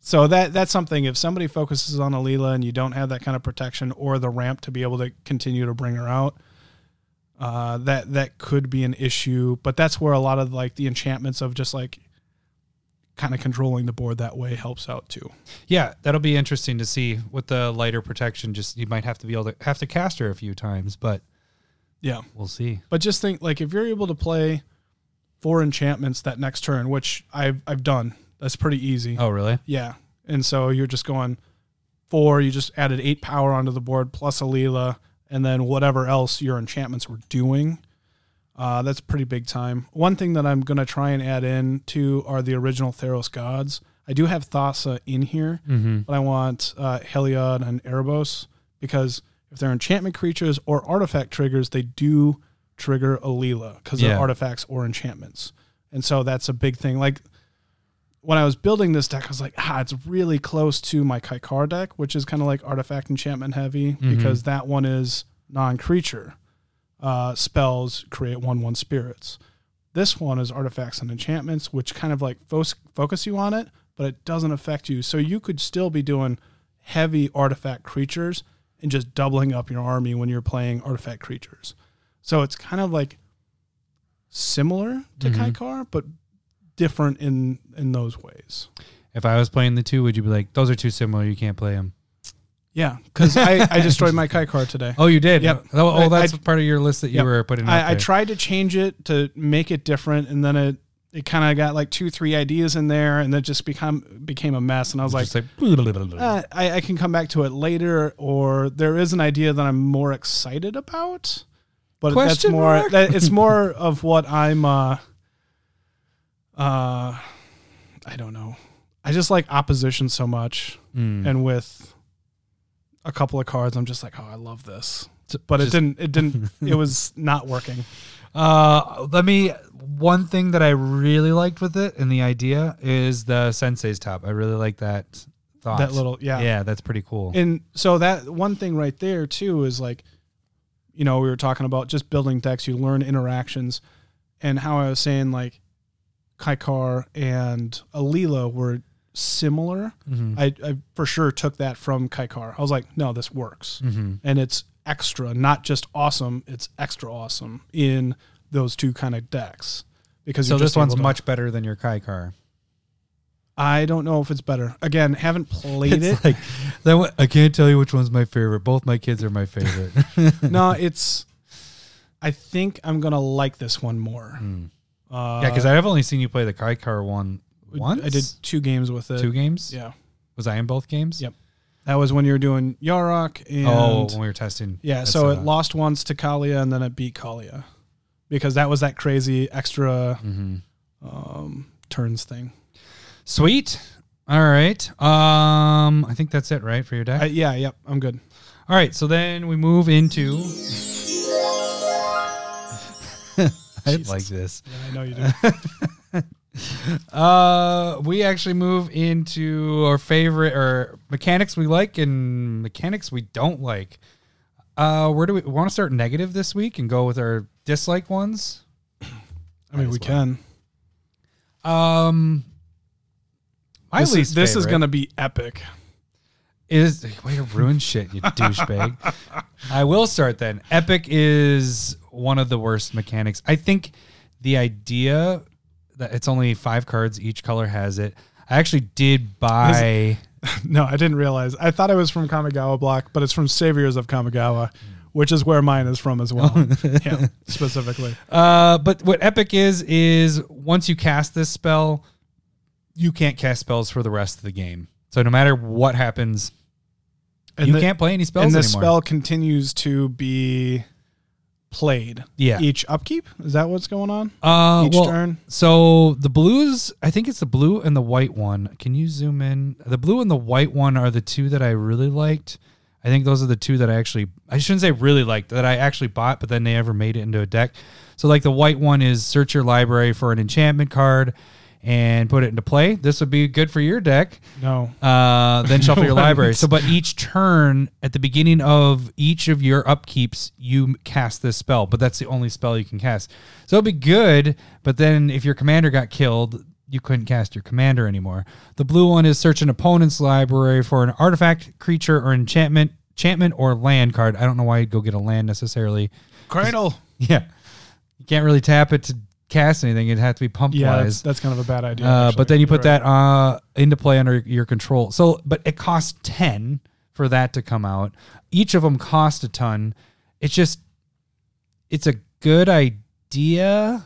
so that that's something. If somebody focuses on Alela and you don't have that kind of protection or the ramp to be able to continue to bring her out, uh, that that could be an issue. But that's where a lot of like the enchantments of just like kind of controlling the board that way helps out too. Yeah, that'll be interesting to see with the lighter protection. Just you might have to be able to have to cast her a few times, but Yeah. we'll see. But just think like if you're able to play four enchantments that next turn, which I've I've done, that's pretty easy. Oh, really? Yeah. And so you're just going four, you just added eight power onto the board plus a Alela, and then whatever else your enchantments were doing. Uh, that's pretty big time. One thing that I'm gonna try and add in to are the original Theros gods. I do have Thassa in here, Mm-hmm. but I want uh, Heliod and Erebos because if they're enchantment creatures or artifact triggers, they do trigger Alela because Yeah. they're artifacts or enchantments. And so that's a big thing. Like when I was building this deck, I was like, ah, it's really close to my Kykar deck, which is kind of like artifact enchantment heavy because that one is non creature. Uh, spells create 1 1 spirits. This one is artifacts and enchantments, which kind of like fo- focus you on it, but it doesn't affect you. So you could still be doing heavy artifact creatures and just doubling up your army when you're playing artifact creatures. So it's kind of like similar to Mhm. Kykar, but different in in those ways. If I was playing the two, would you be like, those are too similar? You can't play them. Yeah, because I, I destroyed my Kai card today. Oh, you did. Yep. Oh, oh, that's I- part of your list that you Yep. were putting. I, I tried to change it to make it different, and then it it kind of got like two three ideas in there, and then just become became a mess. And I was like, Just like, uh, I, I can come back to it later, or there is an idea that I'm more excited about, but that's more mark? that it's more of what I'm. uh uh I don't know. I just like opposition so much, Mm. and with a couple of cards, I'm just like, oh, I love this. But it didn't. It didn't. <laughs> it was not working. Uh, let me. One thing that I really liked with it and the idea is the sensei's top. I really like that thought. That little, yeah. yeah, that's pretty cool. And so that one thing right there too is like, you know, we were talking about just building decks. You learn interactions, and how I was saying like, Kykar and Alela were similar. Mhm. I, I for sure took that from Kykar. I was like, no, this works, Mhm. and it's extra, not just awesome. It's extra awesome in those two kind of decks. Because So this just one's to- much better than your Kykar. I don't know if it's better. Again, haven't played it. Like that. One, I can't tell you which one's my favorite. Both my kids are my favorite. <laughs> no, <laughs> it's. I think I'm gonna like this one more. Mm. Uh, yeah, because I've only seen you play the Kykar one once. I did two games with it. two games. Yeah, Was I in both games? Yep. that was when you were doing Yarok and Oh, when we were testing. yeah. That's, So uh, it lost once to Kaalia and then it beat Kaalia because that was that crazy extra mhm. um, turns thing. Sweet. All right. Um, I think that's it, right, for your deck. I, yeah, yep, I'm good. All right. So then we move into. <laughs> I like this. Yeah, I know you do. <laughs> <laughs> Uh, we actually move into our favorite or mechanics we like and mechanics we don't like. Uh, where do we want to start negative this week and go with our dislike ones? I mean, we well. can. Um, my this is, least this is gonna be epic. is way to ruin shit, you douchebag. I will start then. Epic is one of the worst mechanics. I think the idea it's only five cards, each color has it. I actually did buy. <laughs> No, I didn't realize. I thought it was from Kamigawa Block, but it's from Saviors of Kamigawa, which is where mine is from as well. <laughs> yeah, specifically. Uh, but what epic is is once you cast this spell, you can't cast spells for the rest of the game. So no matter what happens, And you the, can't play any spells and the anymore. spell continues to be played yeah. each upkeep. Is that what's going on? Uh, each well, turn. So the blues, I think it's the blue and the white one. Can you zoom in? The blue and the white one are the two that I really liked. I think those are the two that I actually I shouldn't say really liked that I actually bought, but then they ever made it into a deck. So like the white one is search your library for an enchantment card and put it into play. This would be good for your deck. No. Uh, then shuffle your <laughs> library. So, but each turn at the beginning of each of your upkeeps, you cast this spell. But that's the only spell you can cast. So it'd be good. But then if your commander got killed, you couldn't cast your commander anymore. The blue one is search an opponent's library for an artifact, creature, or enchantment, enchantment or land card. I don't know why you'd go get a land necessarily. Cradle. <laughs> Yeah, you can't really tap it to cast anything. It'd have to be pump Yeah, wise. that's, that's kind of a bad idea. Uh, actually. but then you put You're right. that uh, into play under your control. So, but it costs ten for that to come out. Each of them cost a ton. It's just, it's a good idea,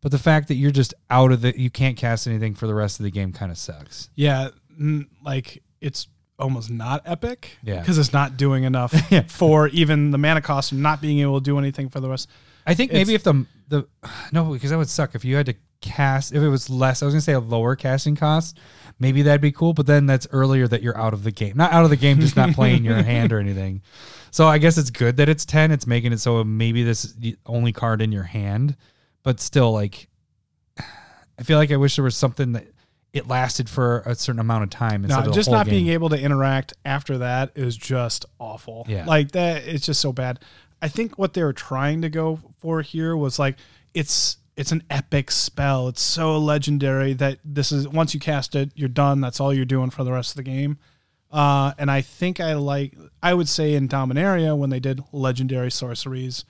but the fact that you're just out of the, you can't cast anything for the rest of the game kind of sucks. Yeah, n- like it's almost not epic. Yeah. because it's not doing enough <laughs> Yeah. for even the mana cost, and not being able to do anything for the rest. I think maybe if the the <sighs> no, because that would suck if you had to cast if it was less. I was gonna say a lower casting cost. Maybe that'd be cool, but then that's earlier that you're out of the game. Not out of the game, just not playing your <laughs> hand or anything. So I guess it's good that it's ten. It's making it so maybe this is the only card in your hand, but still, like, <sighs> I feel like I wish there was something that it lasted for a certain amount of time. No, of just not game. being able to interact after that is just awful. Yeah. like that. It's just so bad. I think what they were trying to go for here was like it's it's an epic spell. It's so legendary that this is once you cast it, you're done. That's all you're doing for the rest of the game. Uh, and I think I like I would say in Dominaria when they did legendary sorceries,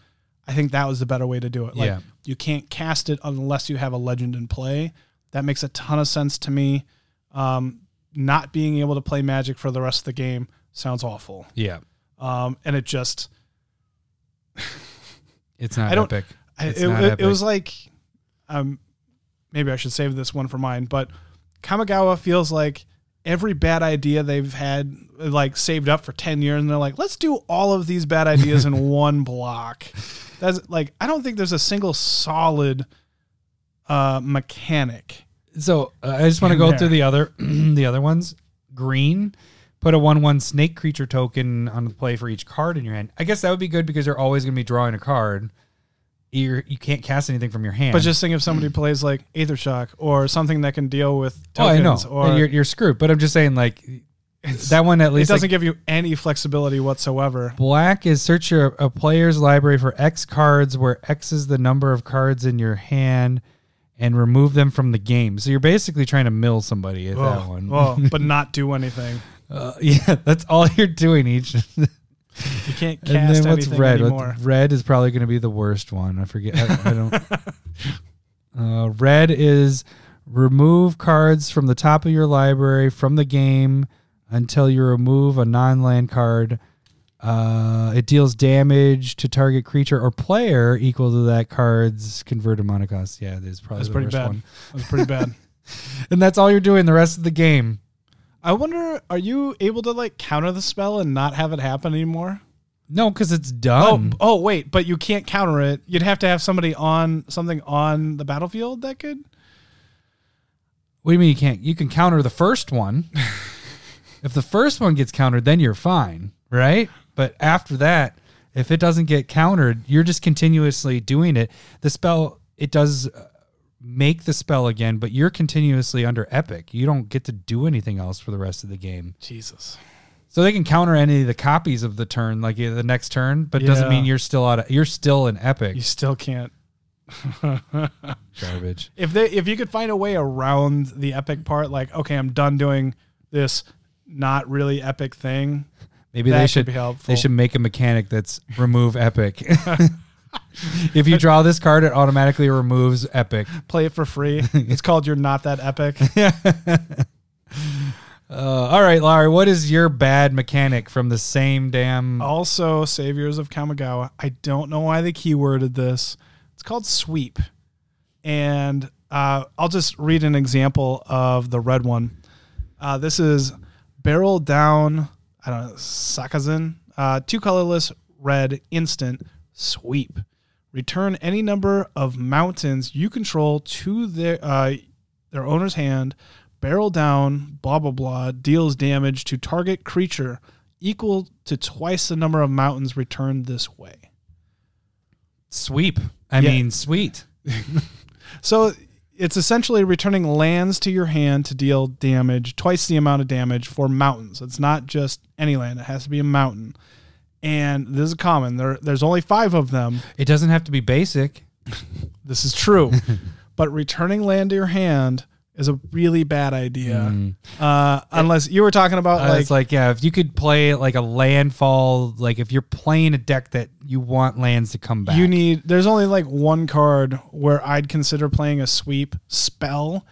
I think that was the better way to do it. Like Yeah. you can't cast it unless you have a legend in play. That makes a ton of sense to me. Um, not being able to play Magic for the rest of the game sounds awful. Yeah. Um, and it just It's not I don't- epic. It's it, not it, it was like um maybe I should save this one for mine, but Kamigawa feels like every bad idea they've had like saved up for 10 years and they're like let's do all of these bad ideas in <laughs> one block. That's like I don't think there's a single solid uh mechanic. So uh, I just want to go there. through the other <clears throat> the other ones. Green, put a one one snake creature token on the play for each card in your hand. I guess that would be good because you're always going to be drawing a card. You're, you can't cast anything from your hand. But just think if somebody plays like Aether Shock or something that can deal with oh, I know, tokens or you're, you're screwed. But I'm just saying, like that one at it least. doesn't like, give you any flexibility whatsoever. Black is search your a player's library for X cards, where X is the number of cards in your hand, and remove them from the game. So you're basically trying to mill somebody at that Oh, one. oh, <laughs> but not do anything. Uh, <laughs> yeah, that's all you're doing each. <laughs> You can't and cast then what's red? What- anymore. red is probably going to be the worst one. I forget. I, I don't. <laughs> Uh, red is remove cards from the top of your library from the game until you remove a non-land card. Uh, it deals damage to target creature or player equal to that card's converted mana cost. Yeah, this is probably That's the pretty worst bad. one. That's pretty bad. And that's all you're doing the rest of the game. I wonder, are you able to like counter the spell and not have it happen anymore? No, because it's Oh, done. oh, wait, but you can't counter it. You'd have to have somebody on something on the battlefield that could. What do you mean you can't? You can counter the first one. <laughs> if the first one gets countered, then you're fine, right? But after that, if it doesn't get countered, you're just continuously doing it. The spell it does uh, make the spell again, but you're continuously under epic. You don't get to do anything else for the rest of the game. Jesus. So they can counter any of the copies of the turn, like the next turn, but it doesn't mean you're still out. Of, you're still an epic You still can't. <laughs> garbage. if they if you could find a way around the epic part, like okay, I'm done doing this not really epic thing. Maybe that they should be helpful. They should make a mechanic that's remove epic. <laughs> if you draw this card, it automatically removes epic. play it for free. <laughs> it's called "You're Not That Epic." <laughs> Uh, all right, Larry, what is your bad mechanic from the same damn? Also, Saviors of Kamigawa. I don't know why they keyworded this. It's called Sweep. And uh, I'll just read an example of the red one. Uh, this is Barrel Down, I don't know, Sokenzan. Uh, two colorless, red, instant, sweep. Return any number of mountains you control to their, uh, their owner's hand. Barrel down, blah, blah, blah, deals damage to target creature equal to twice the number of mountains returned this way. Sweep. I Yeah. mean, sweet. <laughs> So it's essentially returning lands to your hand to deal damage, twice the amount of damage for mountains. It's not just any land, it has to be a mountain. And this is common. There, there's only five of them. It doesn't have to be basic. <laughs> This is true. <laughs> but returning land to your hand is a really bad idea. Uh, unless you were talking about Uh, like, it's like yeah, if you could play like a landfall, like if you're playing a deck that you want lands to come back, you need there's only like one card where I'd consider playing a sweep spell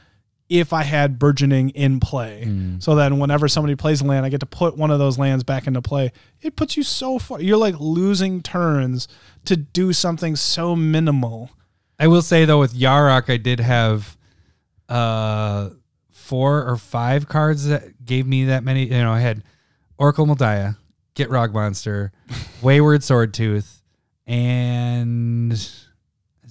if I had burgeoning in play. Hmm. So then whenever somebody plays a land, I get to put one of those lands back into play. It puts you so far you're like losing turns to do something so minimal. I will say though, with Yarok, I did have uh four or five cards that gave me that many. You know, I had Oracle Mul Daya, Get Rog Monster, <laughs> Wayward Swordtooth, and is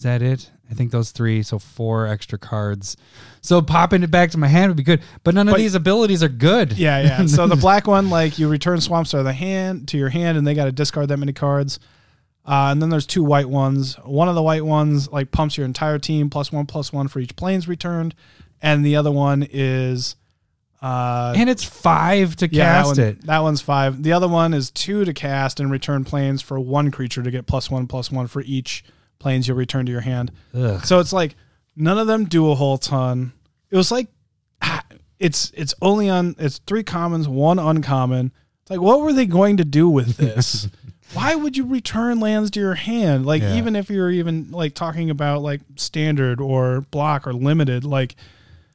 that it? I think those three. So four extra cards. So popping it back to my hand would be good, but none of But- these abilities are good. Yeah, yeah. <laughs> so the black one, like you return swamps to the hand to your hand, and they got to discard that many cards. Uh, and then there's two white ones. One of the white ones like pumps your entire team plus one plus one for each plains returned, and the other one is, uh, and it's five to yeah, that, cast one- it. that one's five. The other one is two to cast and return plains for one creature to get plus one plus one for each plains you'll return to your hand. Ugh. So it's like none of them do a whole ton. It was like ah, it's it's only on it's three commons, one uncommon. It's like what were they going to do with this? <laughs> Why would you return lands to your hand? Like Yeah. even if you're even like talking about like standard or block or limited, like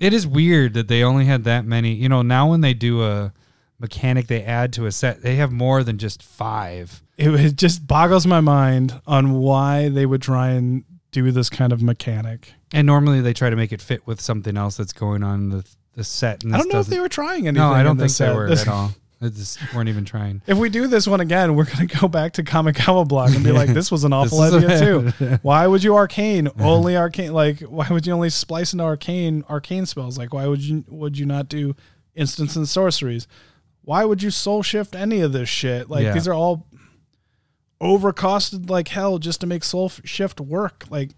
It is weird that they only had that many. You know, now when they do a mechanic they add to a set. They have more than just five. It, it just boggles my mind on why they would try and do this kind of mechanic. And normally they try to make it fit with something else that's going on in the the set. And I don't know if they were trying anything. No, I don't think this they set. were <laughs> at all. They just weren't even trying. If we do this one again, we're going to go back to Kamigawa Block and be like, <laughs> this was an awful idea too. <laughs> Why would you arcane only arcane? Like, why would you only splice into arcane arcane spells? Like, why would you would you not do instants and sorceries? Why would you soul shift any of this shit? Like, Yeah. these are all overcosted like hell just to make soul shift work. Like,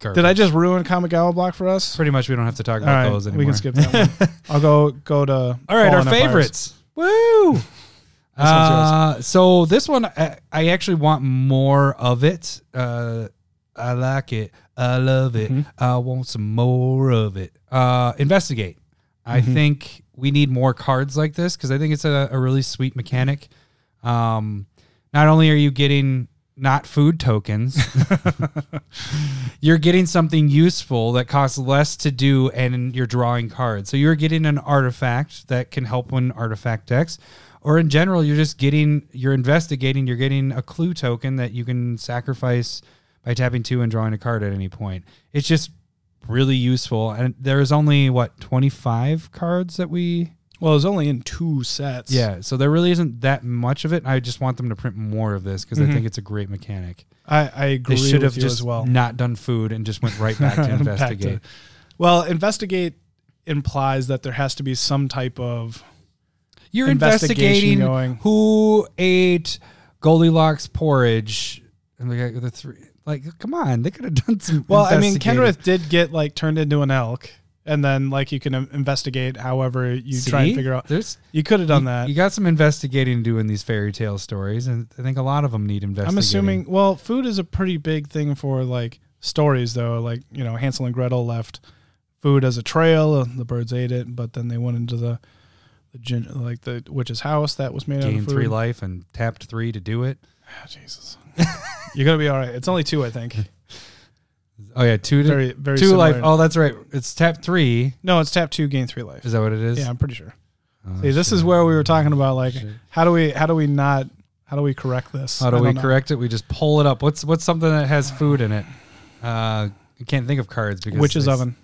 did I just ruin Kamigawa Block for us? Pretty much, we don't have to talk about right, those anymore. we can skip that one. <laughs> I'll go go to All right, our Fallen favorites. <laughs> Woo! Uh, so this one, I, I actually want more of it. Uh, I like it. I love it. Mm-hmm. I want some more of it. Uh, investigate. I Mm-hmm. think we need more cards like this because I think it's a, a really sweet mechanic. Um, not only are you getting not food tokens, <laughs> you're getting something useful that costs less to do and you're drawing cards. So you're getting an artifact that can help win artifact decks. Or in general, you're just getting, you're investigating, you're getting a clue token that you can sacrifice by tapping two and drawing a card at any point. It's just really useful. And there's only, what, 25 cards that we. Well, it was only in two sets. Yeah. So there really isn't that much of it. I just want them to print more of this because Mhm. I think it's a great mechanic. I, I agree. They should with have you just as well. not done food and just went right back to <laughs> Back to- investigate. Well, investigate implies that there has to be some type of You're investigation investigating going. who ate Goldilocks porridge. And the, the three, like, come on, they could have done some. Well, I mean, investigating. Kenrith did get like turned into an elk, and then like you can um, investigate however you try and figure out. There's You could have done you, that. You got some investigating to do in these fairy tale stories, and I think a lot of them need investigating. I'm assuming. Well, food is a pretty big thing for like stories, though. Like you know, Hansel and Gretel left food as a trail. and The birds ate it, but then they went into the the gin, like the witch's house that was made out gained of food. three life and tapped three to do it. Ah, Jesus, <laughs> you're gonna be all right. It's only two, I think. <laughs> Oh yeah, two to Very, very two similar. life. Oh, that's right. It's tap three. No, it's tap two, gain three life. Is that what it is? Yeah, I'm pretty sure. Oh, See, this is where we were talking about like Shit. how do we how do we not how do we correct this? How do we know. correct it? We just pull it up. What's what's something that has food in it? Uh, I can't think of cards because Witch's oven.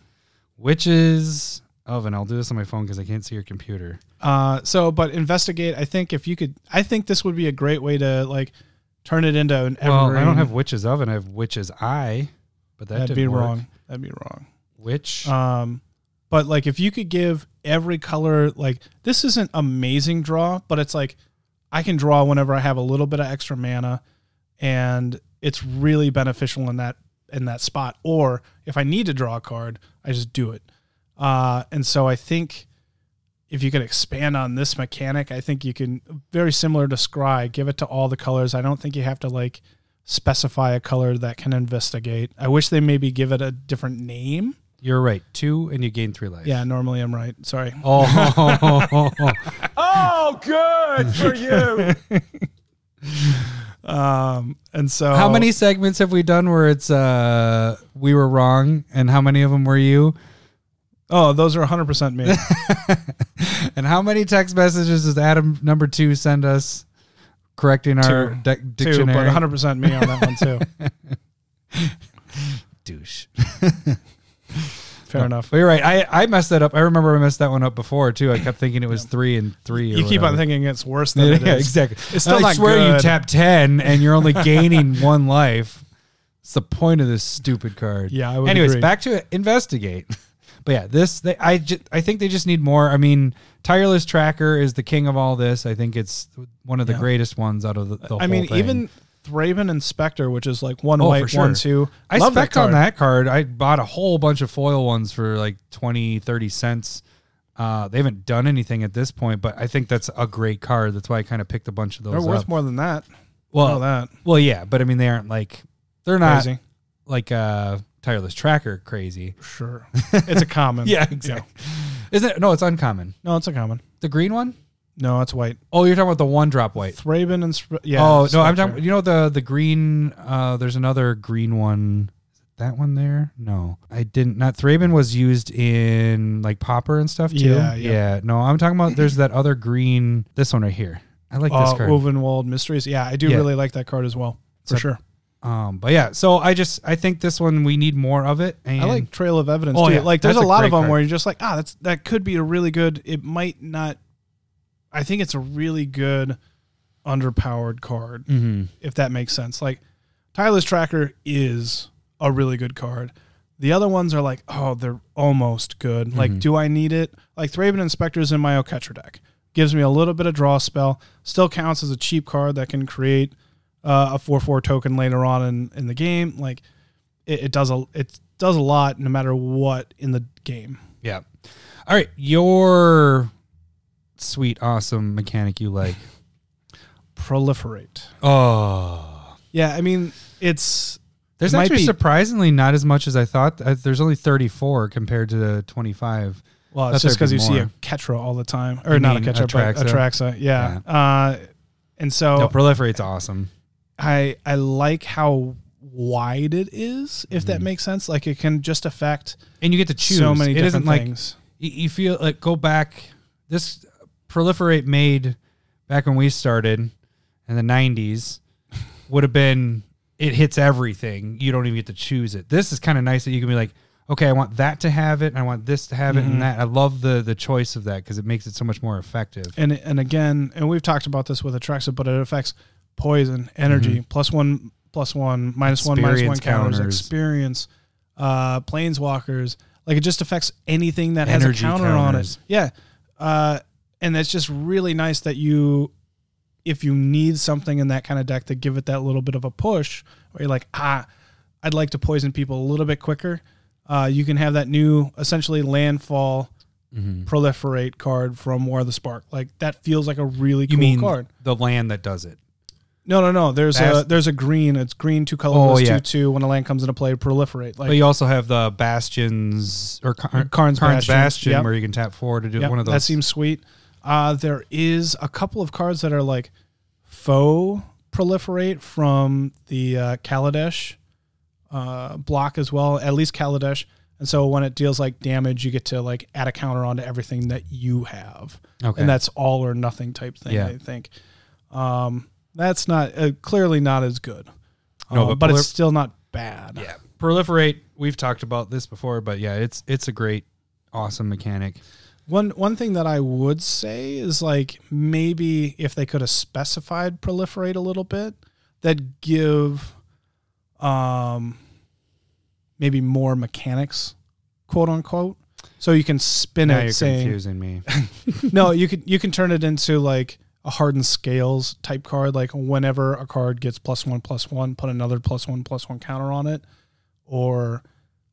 Witch's oven. I'll do this on my phone because I can't see your computer. Uh, so, but investigate. I think if you could, I think this would be a great way to like turn it into an Well, I don't have witch's oven. I have witch's eye, but that That'd didn't be work. wrong. That'd be wrong. Which, Um, but like if you could give every color, like this isn't amazing draw, but it's like I can draw whenever I have a little bit of extra mana, and it's really beneficial in that in that spot. Or if I need to draw a card, I just do it. Uh, and so I think if you could expand on this mechanic, I think you can very similar to Scry, give it to all the colors. I don't think you have to like specify a color that can investigate. I wish they maybe give it a different name. You're right. Two, and you gain three life. Yeah, normally I'm right. Sorry. Oh, <laughs> Oh, good for <laughs> you. Um, and so how many segments have we done where it's uh we were wrong, and how many of them were you? Oh, those are 100% me. <laughs> And how many text messages does Adam number two send us correcting our Two. de- dictionary? but 100% me on that one too. <laughs> douche. <laughs> Fair enough. But you're right. I, I messed that up. I remember I messed that one up before too. I kept thinking it was three and three. Or You keep on thinking it's worse than <laughs> Yeah, it is. exactly. It's still I not swear you tap ten and you're only gaining one life. It's the point of this stupid card. Yeah, I would Anyways, agree. back to investigate. But yeah, this they I I think they just need more. I mean, tireless tracker is the king of all this. I think it's one of the Yeah. greatest ones out of the, the I mean, thing. even Thraben Inspector, which is like one Oh, white, sure. one two. I Love spec on that card. I bought a whole bunch of foil ones for like 20, 30 cents. Uh, they haven't done anything at this point, but I think that's a great card. That's why I kind of picked a bunch of those They're worth up. more than that. well, Well, that well, yeah, but I mean, they aren't like they're not crazy. like uh tireless tracker crazy. Sure, <laughs> it's a common. Yeah, exactly. Isn't it? No, it's uncommon. No, it's a common. The green one? No, it's white. Oh, you're talking about the one drop white. Thraben and Sp- yeah. oh no, I'm talking. You know the the green. Uh, there's another green one. that one there? No, I didn't. Not Thraben was used in like Pauper and stuff too. Yeah, yeah. yeah. No, I'm talking about. There's that other green. This one right here. I like this Uh, card. Ulvenwald Mysteries. Yeah, I do Yeah. really like that card as well. For So- sure. Um, but yeah, so I just I think this one we need more of it. And I like Trail of Evidence Oh, too. yeah, Like there's a lot of them card. where you're just like, ah, that's that could be a really good. It might not. I think it's a really good underpowered card, Mhm. if that makes sense. Like Tireless Tracker is a really good card. The other ones are like, oh, they're almost good. Mm-hmm. Like, do I need it? Like Thraben Inspector's in my Catcher deck. Gives me a little bit of draw spell. Still counts as a cheap card that can create uh, a four four token later on in, in the game. Like it, it does a it does a lot no matter what in the game. Yeah. All right, your sweet, awesome mechanic you like. <laughs> Proliferate. Oh, Yeah, I mean it's there's It actually surprisingly not as much as I thought. Uh, There's only 34 compared to the 25. well, it's just because be you see a more. Ketra all the time, or not a mean Ketra, but Atraxa? a Traxa. Yeah. Uh, and so no, proliferate's awesome. I I like how wide it is, if Mm-hmm. that makes sense. Like it can just affect And you get to choose. so many it different isn't like things. you, feel like go back. This proliferate made back when we started in the 90s would have been it hits everything. You don't even get to choose it. This is kind of nice that you can be like, okay, I want that to have it, and I want this to have it, Mhm. and that. I love the the choice of that because it makes it so much more effective. and and again, and we've talked about this with Atraxa, but it affects poison, energy, plus one, plus one, minus one, minus one Mm-hmm. Experience counters, counters. experience, uh, planeswalkers. Like it just affects anything that has a counter on it. Yeah, uh, and that's just really nice that you, if you need something in that kind of deck to give it that little bit of a push, where you're like, ah, I'd like to poison people a little bit quicker. Uh, you can have that new, essentially landfall Mm-hmm. proliferate card from War of the Spark. Like that feels like a really You cool mean card. the land that does it? No, no, no. There's a there's a green. It's green two colorless Oh, yeah. two two. When a land comes into play, proliferate. Like but you also have the bastions or Car- Karn's Karn's Bastion, Bastion, yep. where you can tap four to do Yep, one of those. That seems sweet. Uh, there is a couple of cards that are like faux proliferate from the uh, Kaladesh uh, block as well. At least Kaladesh. And so when it deals like damage, you get to like add a counter onto everything that you have. okay. and that's all or nothing type thing. Yeah. I think um, that's not uh, clearly not as good. No, Uh, but but, it's still not bad. Yeah, proliferate. We've talked about this before, but yeah, it's it's a great, awesome mechanic. One one thing that I would say is like maybe if they could have specified proliferate a little bit, that give um maybe more mechanics, quote unquote. So you can spin Now it you're saying confusing me. <laughs> no, you can you can turn it into like a hardened scales type card. Like whenever a card gets plus one plus one, put another plus one plus one counter on it, or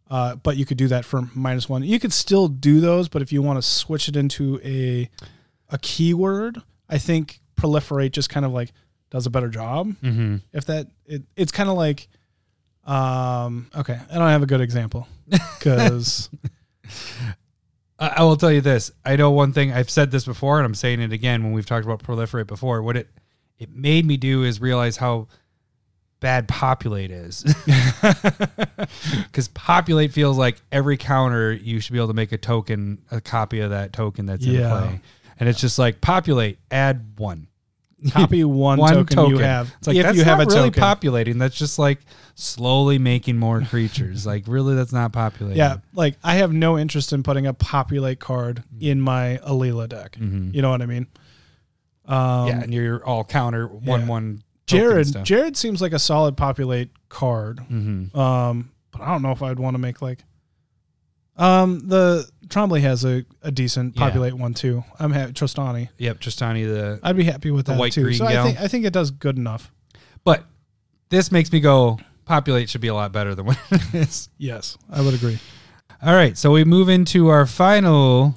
uh, but you could do that for minus one. You could still do those, but if you want to switch it into a a keyword, I think proliferate just kind of like does a better job. mm-hmm. If that it, it's kind of like um okay, I don't have a good example because <laughs> I, will tell you this. I know one thing. I've said this before, and I'm saying it again when we've talked about proliferate before. What it it made me do is realize how bad populate is. <laughs> Because populate feels like every counter you should be able to make a token, a copy of that token that's in Yeah. play, and it's just like populate, add one. Copy <laughs> one, one token, token. you have. It's like if that's you have not a really token. populating. That's just like slowly making more <laughs> creatures. like really, that's not populating. Yeah, like I have no interest in putting a populate card in my Alela deck. Mhm. You know what I mean? Um, yeah, and you're all counter one yeah. one. Jared. Jared seems like a solid populate card. Mm-hmm. Um, but I don't know if I'd want to make like. Um, the Trombley has a, a decent Yeah. populate one too. I'm happy Trostani. Yep, Trostani the. I'd be happy with The that white too. green So I gal. think I think it does good enough. But this makes me go. Populate should be a lot better than what it <laughs> is. Yes, I would agree. All right, so we move into our final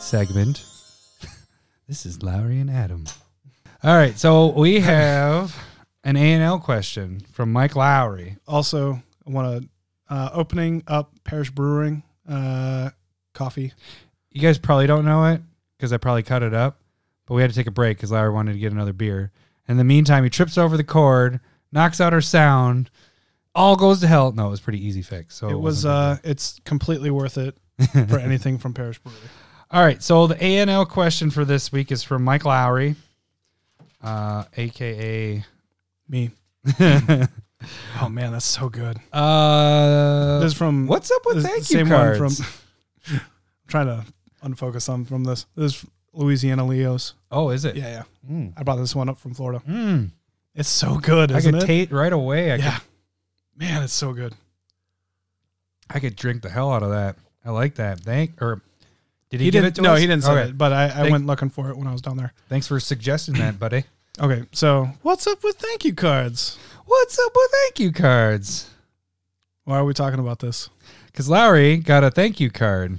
segment. <laughs> this is Lowry and Adam. All right, so we <laughs> have an A and L question from Mike Lowry. Also, I want to uh, opening up Parish Brewing uh, coffee. You guys probably don't know it because I probably cut it up, but we had to take a break because Lowry wanted to get another beer. In the meantime, he trips over the cord, knocks out our sound, all goes to hell. No, it was pretty easy fix. So it was wasn't uh bad. it's completely worth it <laughs> for anything from Parish Brewery. all right. So the ANL question for this week is from Mike Lowry, uh, aka. Me. <laughs> oh man, that's so good. Uh, This is from what's up with this- thank you same cards? one from <laughs> I'm trying to unfocus on from this. This is Louisiana Leos. oh, is it? Yeah, yeah. Mm. I brought this one up from Florida. Mm. It's so good, I could taste right away. I yeah. could Man, it's so good. I could drink the hell out of that. I like that. Thank or did he, He, give it to no, us? he didn't say Okay. it, but I, I Thank- went looking for it when I was down there. Thanks for suggesting that, buddy. Okay, so what's up with thank you cards? What's up with thank you cards? Why are we talking about this? Because Lowry got a thank you card.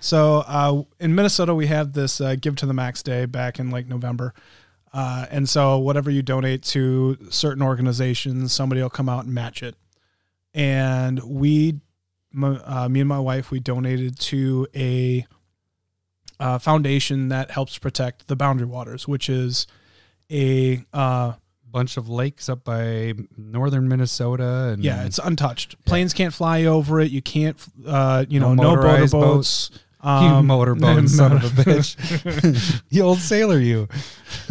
So uh, in Minnesota, we have this uh, Give to the Max Day back in like November. Uh, and so whatever you donate to certain organizations, somebody will come out and match it. And we, my, uh, me and my wife, we donated to a uh, foundation that helps protect the Boundary Waters, which is a uh, Bunch of lakes up by northern Minnesota, and yeah, it's untouched. Planes can't fly over it. You can't, uh, you No know, no, motorized motorboats. you Um, motorboat <laughs> son of a bitch, <laughs> you old sailor, you.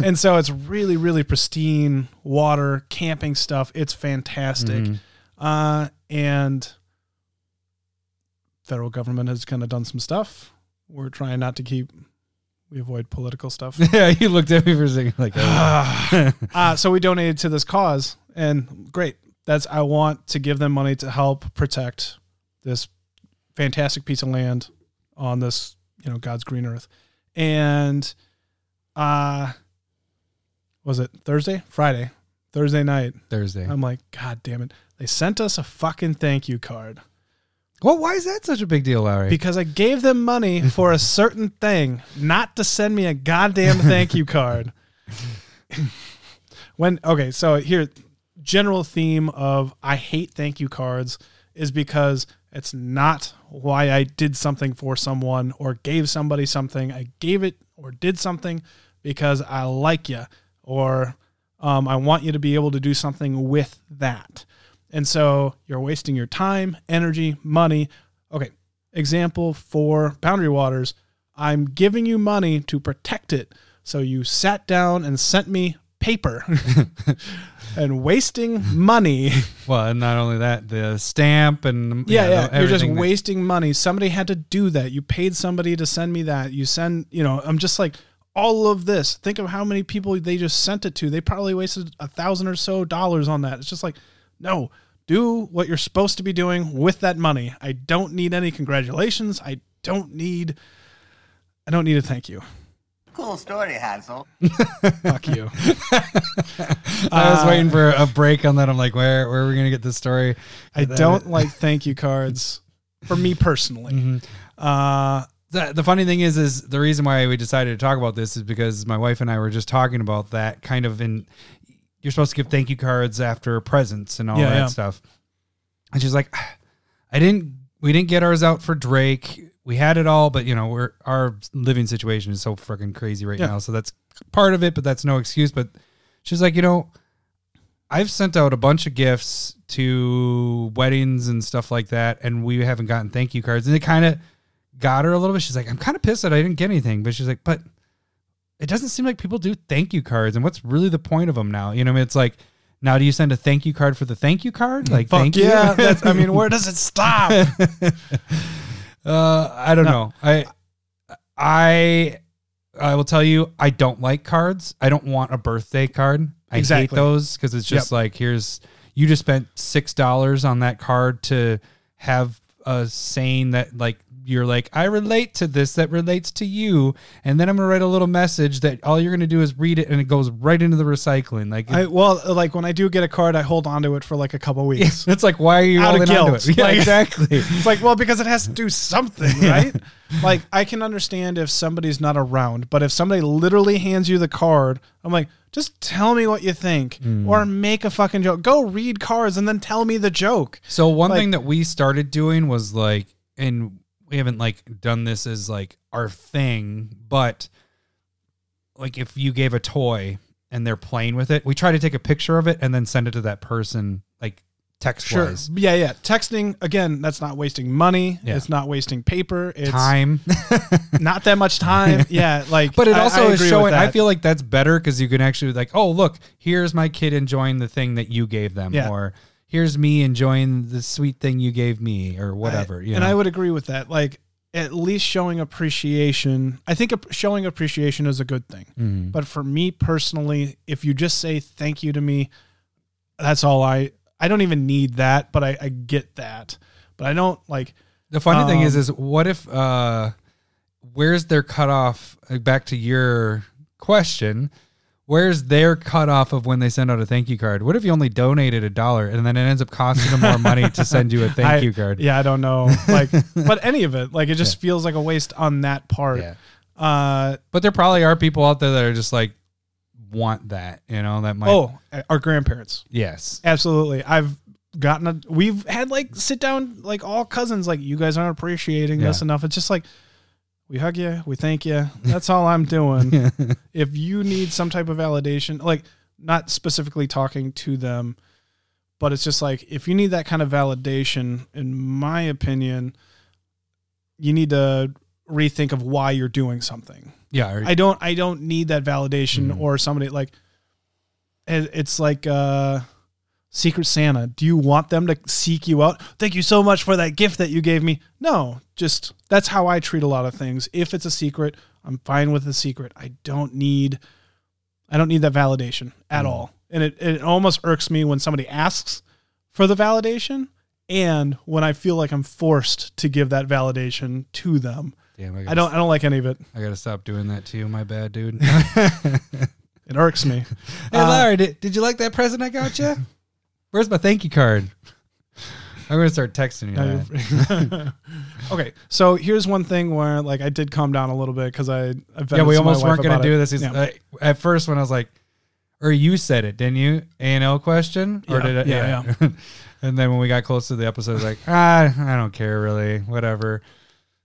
and so it's really really pristine water camping stuff it's fantastic Mhm. uh and federal government has kind of done some stuff we're trying not to keep we avoid political stuff. <laughs> Yeah, you looked at me for a second like, oh. <sighs> uh, so we donated to this cause and great. That's i want to give them money to help protect this fantastic piece of land on this you know god's green earth. And uh was it thursday? Friday. Thursday night. Thursday. i'm like god damn it. They sent us a fucking thank you card well, why is that such a big deal, Larry? because i gave them money for a certain thing not to send me a goddamn thank you card. <laughs> When okay so here general theme of i hate thank you cards is because it's not why i did something for someone or gave somebody something. I gave it or did something because i like you or um, i want you to be able to do something with that and so you're wasting your time energy money okay example for boundary waters i'm giving you money to protect it so you sat down and sent me paper <laughs> and wasting money <laughs> well, and not only that, the stamp and yeah, yeah. the- You're just that- wasting money. Somebody had to do that. You paid somebody to send me that. You send, you know, I'm just like all of this. Think of how many people they just sent it to. They probably wasted a thousand or so dollars on that. It's just like, no, do what you're supposed to be doing with that money. I don't need any congratulations. I don't need, I don't need a thank you. Cool story, Hansel. <laughs> Fuck you. <laughs> I was Uh, waiting for a break on that. I'm like, where where are we gonna get this story? I That- don't like thank you cards for me personally. <laughs> Mhm. Uh, The, the funny thing is, is the reason why we decided to talk about this is because my wife and I were just talking about that kind of in. You're supposed to give thank you cards after presents and all Yeah, that yeah. stuff, and she's like, I didn't. We didn't get ours out for Drake. We had it all, but you know, we're our living situation is so freaking crazy right Yeah. now. So that's part of it, but that's no excuse. But she's like, you know, I've sent out a bunch of gifts to weddings and stuff like that, and we haven't gotten thank you cards. And it kind of got her a little bit. She's like, I'm kind of pissed that I didn't get anything. But she's like, but it doesn't seem like people do thank you cards. And what's really the point of them now? You know, I mean, it's like, now do you send a thank you card for the thank you card? Like, fuck thank yeah. you. <laughs> That's, I mean, where does it stop? <laughs> Uh, I don't know. I, I, I will tell you, I don't like cards. I don't want a birthday card. I hate Exactly. those because it's just like here's you just spent six dollars on that card to have a saying that like you're like I relate to this that relates to you, and then I'm gonna write a little message that all you're gonna do is read it and it goes right into the recycling. Like I, well, like when I do get a card, I hold on to it for like a couple <laughs> weeks. it's like why are you Out holding on to guilt. it? <laughs> Yeah, Like- exactly. <laughs> It's like, well, because it has to do something, right? like, I can understand if somebody's not around, but if somebody literally hands you the card, I'm like, just tell me what you think Hmm. or make a fucking joke. Go read cards and then tell me the joke. So one Like- thing that we started doing was like, and we haven't like done this as like our thing, but like if you gave a toy and they're playing with it, we try to take a picture of it and then send it to that person, like text Sure. wise. Yeah, yeah. Texting again, that's not wasting money. Yeah. It's not wasting paper. It's Time, <laughs> not that much time. yeah, like but it also I is showing. I feel like that's better because you can actually like, oh look, here's my kid enjoying the thing that you gave them, Yeah. or here's me enjoying the sweet thing you gave me, or whatever. I- you and know? I would agree with that. Like at least showing appreciation. I think showing appreciation is a good thing. Mhm. But for me personally, if you just say thank you to me, that's all I. I don't even need that, but I, I get that. But I don't like. The funny thing is, Um, is what if uh where's their cutoff? uh, Back to your question, where's their cutoff of when they send out a thank you card? What if you only donated a dollar and then it ends up costing them more money to send you a thank I- you card? Yeah, I don't know. Like, <laughs> but any of it, like, it just feels like a waste on that part. Yeah. Uh, But there probably are people out there that are just like want that, you know, that might. oh, our grandparents. yes, Absolutely. I've gotten a we've had like sit down like all cousins like you guys aren't appreciating this enough. It's just like we hug you, we thank you. <laughs> That's all I'm doing. <laughs> if you need some type of validation, like not specifically talking to them, but it's just like if you need that kind of validation, in my opinion, you need to rethink of why you're doing something. yeah, or- I don't I don't need that validation Mhm. or somebody like it's like uh Secret Santa. Do you want them to seek you out? Thank you so much for that gift that you gave me. No, just that's how I treat a lot of things. If it's a secret, I'm fine with the secret. I don't need I don't need that validation at Mm. all. And it, it almost irks me when somebody asks for the validation and when I feel like I'm forced to give that validation to them. Damn, I, I don't I don't like any of it. I gotta stop doing that to you. My bad, dude. <laughs> It irks me. <laughs> Hey, Uh, Larry, did, did you like that present I got you? <laughs> Where's my thank you card? I'm gonna start texting you. That. <laughs> okay, so here's one thing where like I did calm down a little bit because I, I Yeah, we vented to my almost weren't gonna do it. this. Yeah. uh, at first, when I was like, or you said it, didn't you? A and L question, or Yeah, did I? yeah, <laughs> and then when we got close to the episode, I was like, ah, I don't care really, whatever.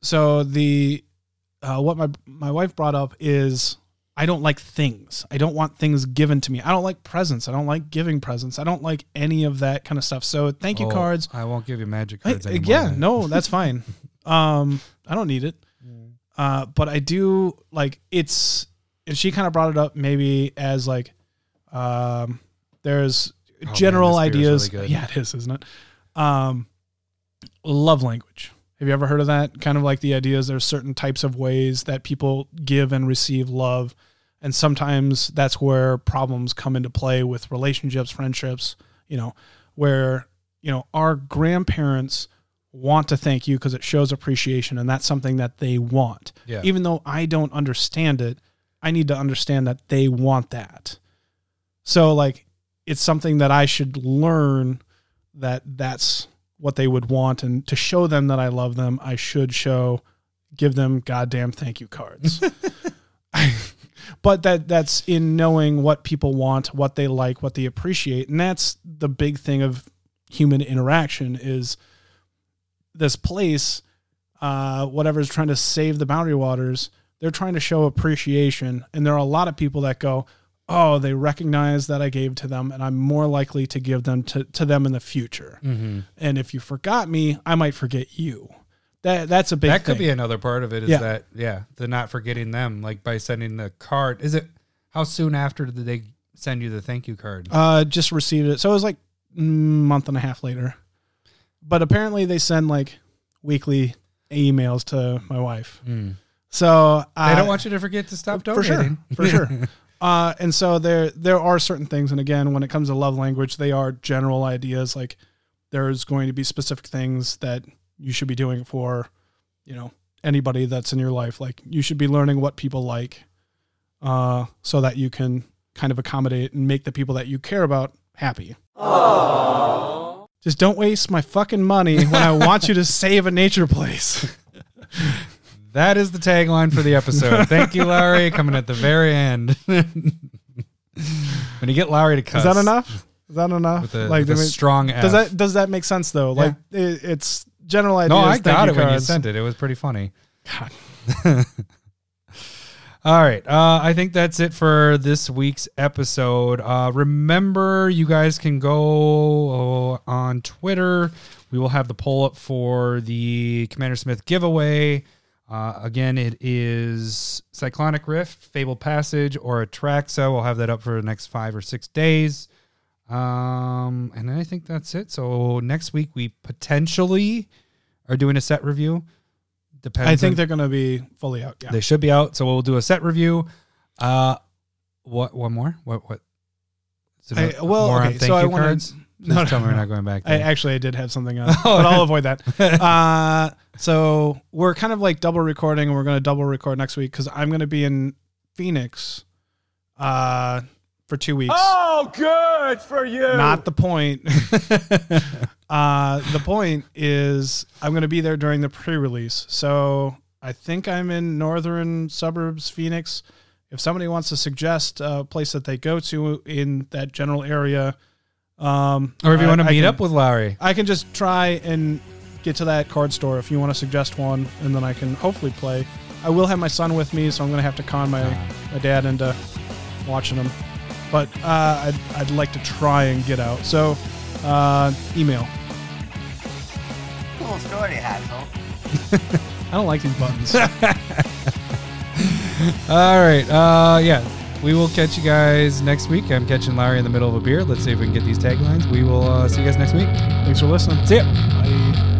so the uh, what my my wife brought up is I don't like things. I don't want things given to me. I don't like presents. I don't like giving presents. I don't like any of that kind of stuff. So thank you Oh, cards. I won't give you magic Hey, cards uh, anymore. yeah, then. no, <laughs> that's fine. Um, I don't need it. Uh, but I do like it's. And she kind of brought it up maybe as like, um, there's Oh, general this beer is ideas. really yeah, it is, isn't it? Um, love language. Have you ever heard of that? Kind of like the ideas. There's certain types of ways that people give and receive love, and sometimes that's where problems come into play with relationships, friendships. You know, where you know our grandparents want to thank you because it shows appreciation, and that's something that they want. Yeah. Even though I don't understand it, I need to understand that they want that. So like it's something that I should learn that that's what they would want and to show them that I love them, I should show give them goddamn thank you cards. <laughs> <laughs> but that that's in knowing what people want, what they like, what they appreciate. And that's the big thing of human interaction is this place uh whatever's trying to save the boundary waters, they're trying to show appreciation and there are a lot of people that go, "Oh, they recognize that I gave to them and I'm more likely to give them to to them in the future." Mhm. And if you forgot me, I might forget you. That that's a big that could thing. be another part of it. Is Yeah. that yeah, the not forgetting them, like by sending the card. Is it how soon after did they send you the thank you card? Uh, just received it. So it was like a month and a half later. But apparently they send like weekly emails to my wife. Mm. So They uh, don't want you to forget to stop for sure, donating. for sure. <laughs> Uh, and so there there are certain things, and again, when it comes to love language, they are general ideas. Like there's going to be specific things that you should be doing for, you know, anybody that's in your life. Like you should be learning what people like, uh, so that you can kind of accommodate and make the people that you care about happy. Just don't waste my fucking money when I want you to <laughs> save a nature place. <laughs> That is the tagline for the episode. Thank you, Larry. Coming at the very end. <laughs> when you get Larry to cuss, Is that enough? Is that enough? With a, like, with a strong F. does that does that make sense though? Like it, it's general ideas. no, I got it when you sent it. It was pretty funny. God. <laughs> All right. Uh, I think that's it for this week's episode. Uh, remember, you guys can go uh, on Twitter. We will have the poll up for the Commander Smith giveaway. Uh, again, it is Cyclonic Rift, Fabled Passage, or Atraxa. So we'll have that up for the next five or six days. Um, and I think that's it. So next week we potentially are doing a set review. Depends. I think on- they're going to be fully out. Yeah. they should be out. So we'll do a set review. Uh, what? One more? What? What? I- well, on okay, so I cards? <laughs> No, no, tell me we're not going back. I actually I did have something else, <laughs> but I'll avoid that. <laughs> Uh, so we're kind of like double recording, and we're going to double record next week because I'm going to be in Phoenix uh, for two weeks. Oh, good for you. Not the point. <laughs> uh, the point is I'm going to be there during the pre-release. So I think I'm in northern suburbs, Phoenix. If somebody wants to suggest a place that they go to in that general area, um, or if you I- want to I meet can- up with Lowry, I can just try and get to that card store if you want to suggest one, and then I can hopefully play. I will have my son with me, so I'm going to have to con my, my dad into watching him. But uh, I'd, I'd like to try and get out. So, uh, email. Cool story, Hansel. <laughs> I don't like these buttons. <laughs> All right. Uh, yeah. We will catch you guys next week. I'm catching Larry in the middle of a beer. Let's see if we can get these taglines. We will uh, see you guys next week. Thanks for listening. See ya. Bye.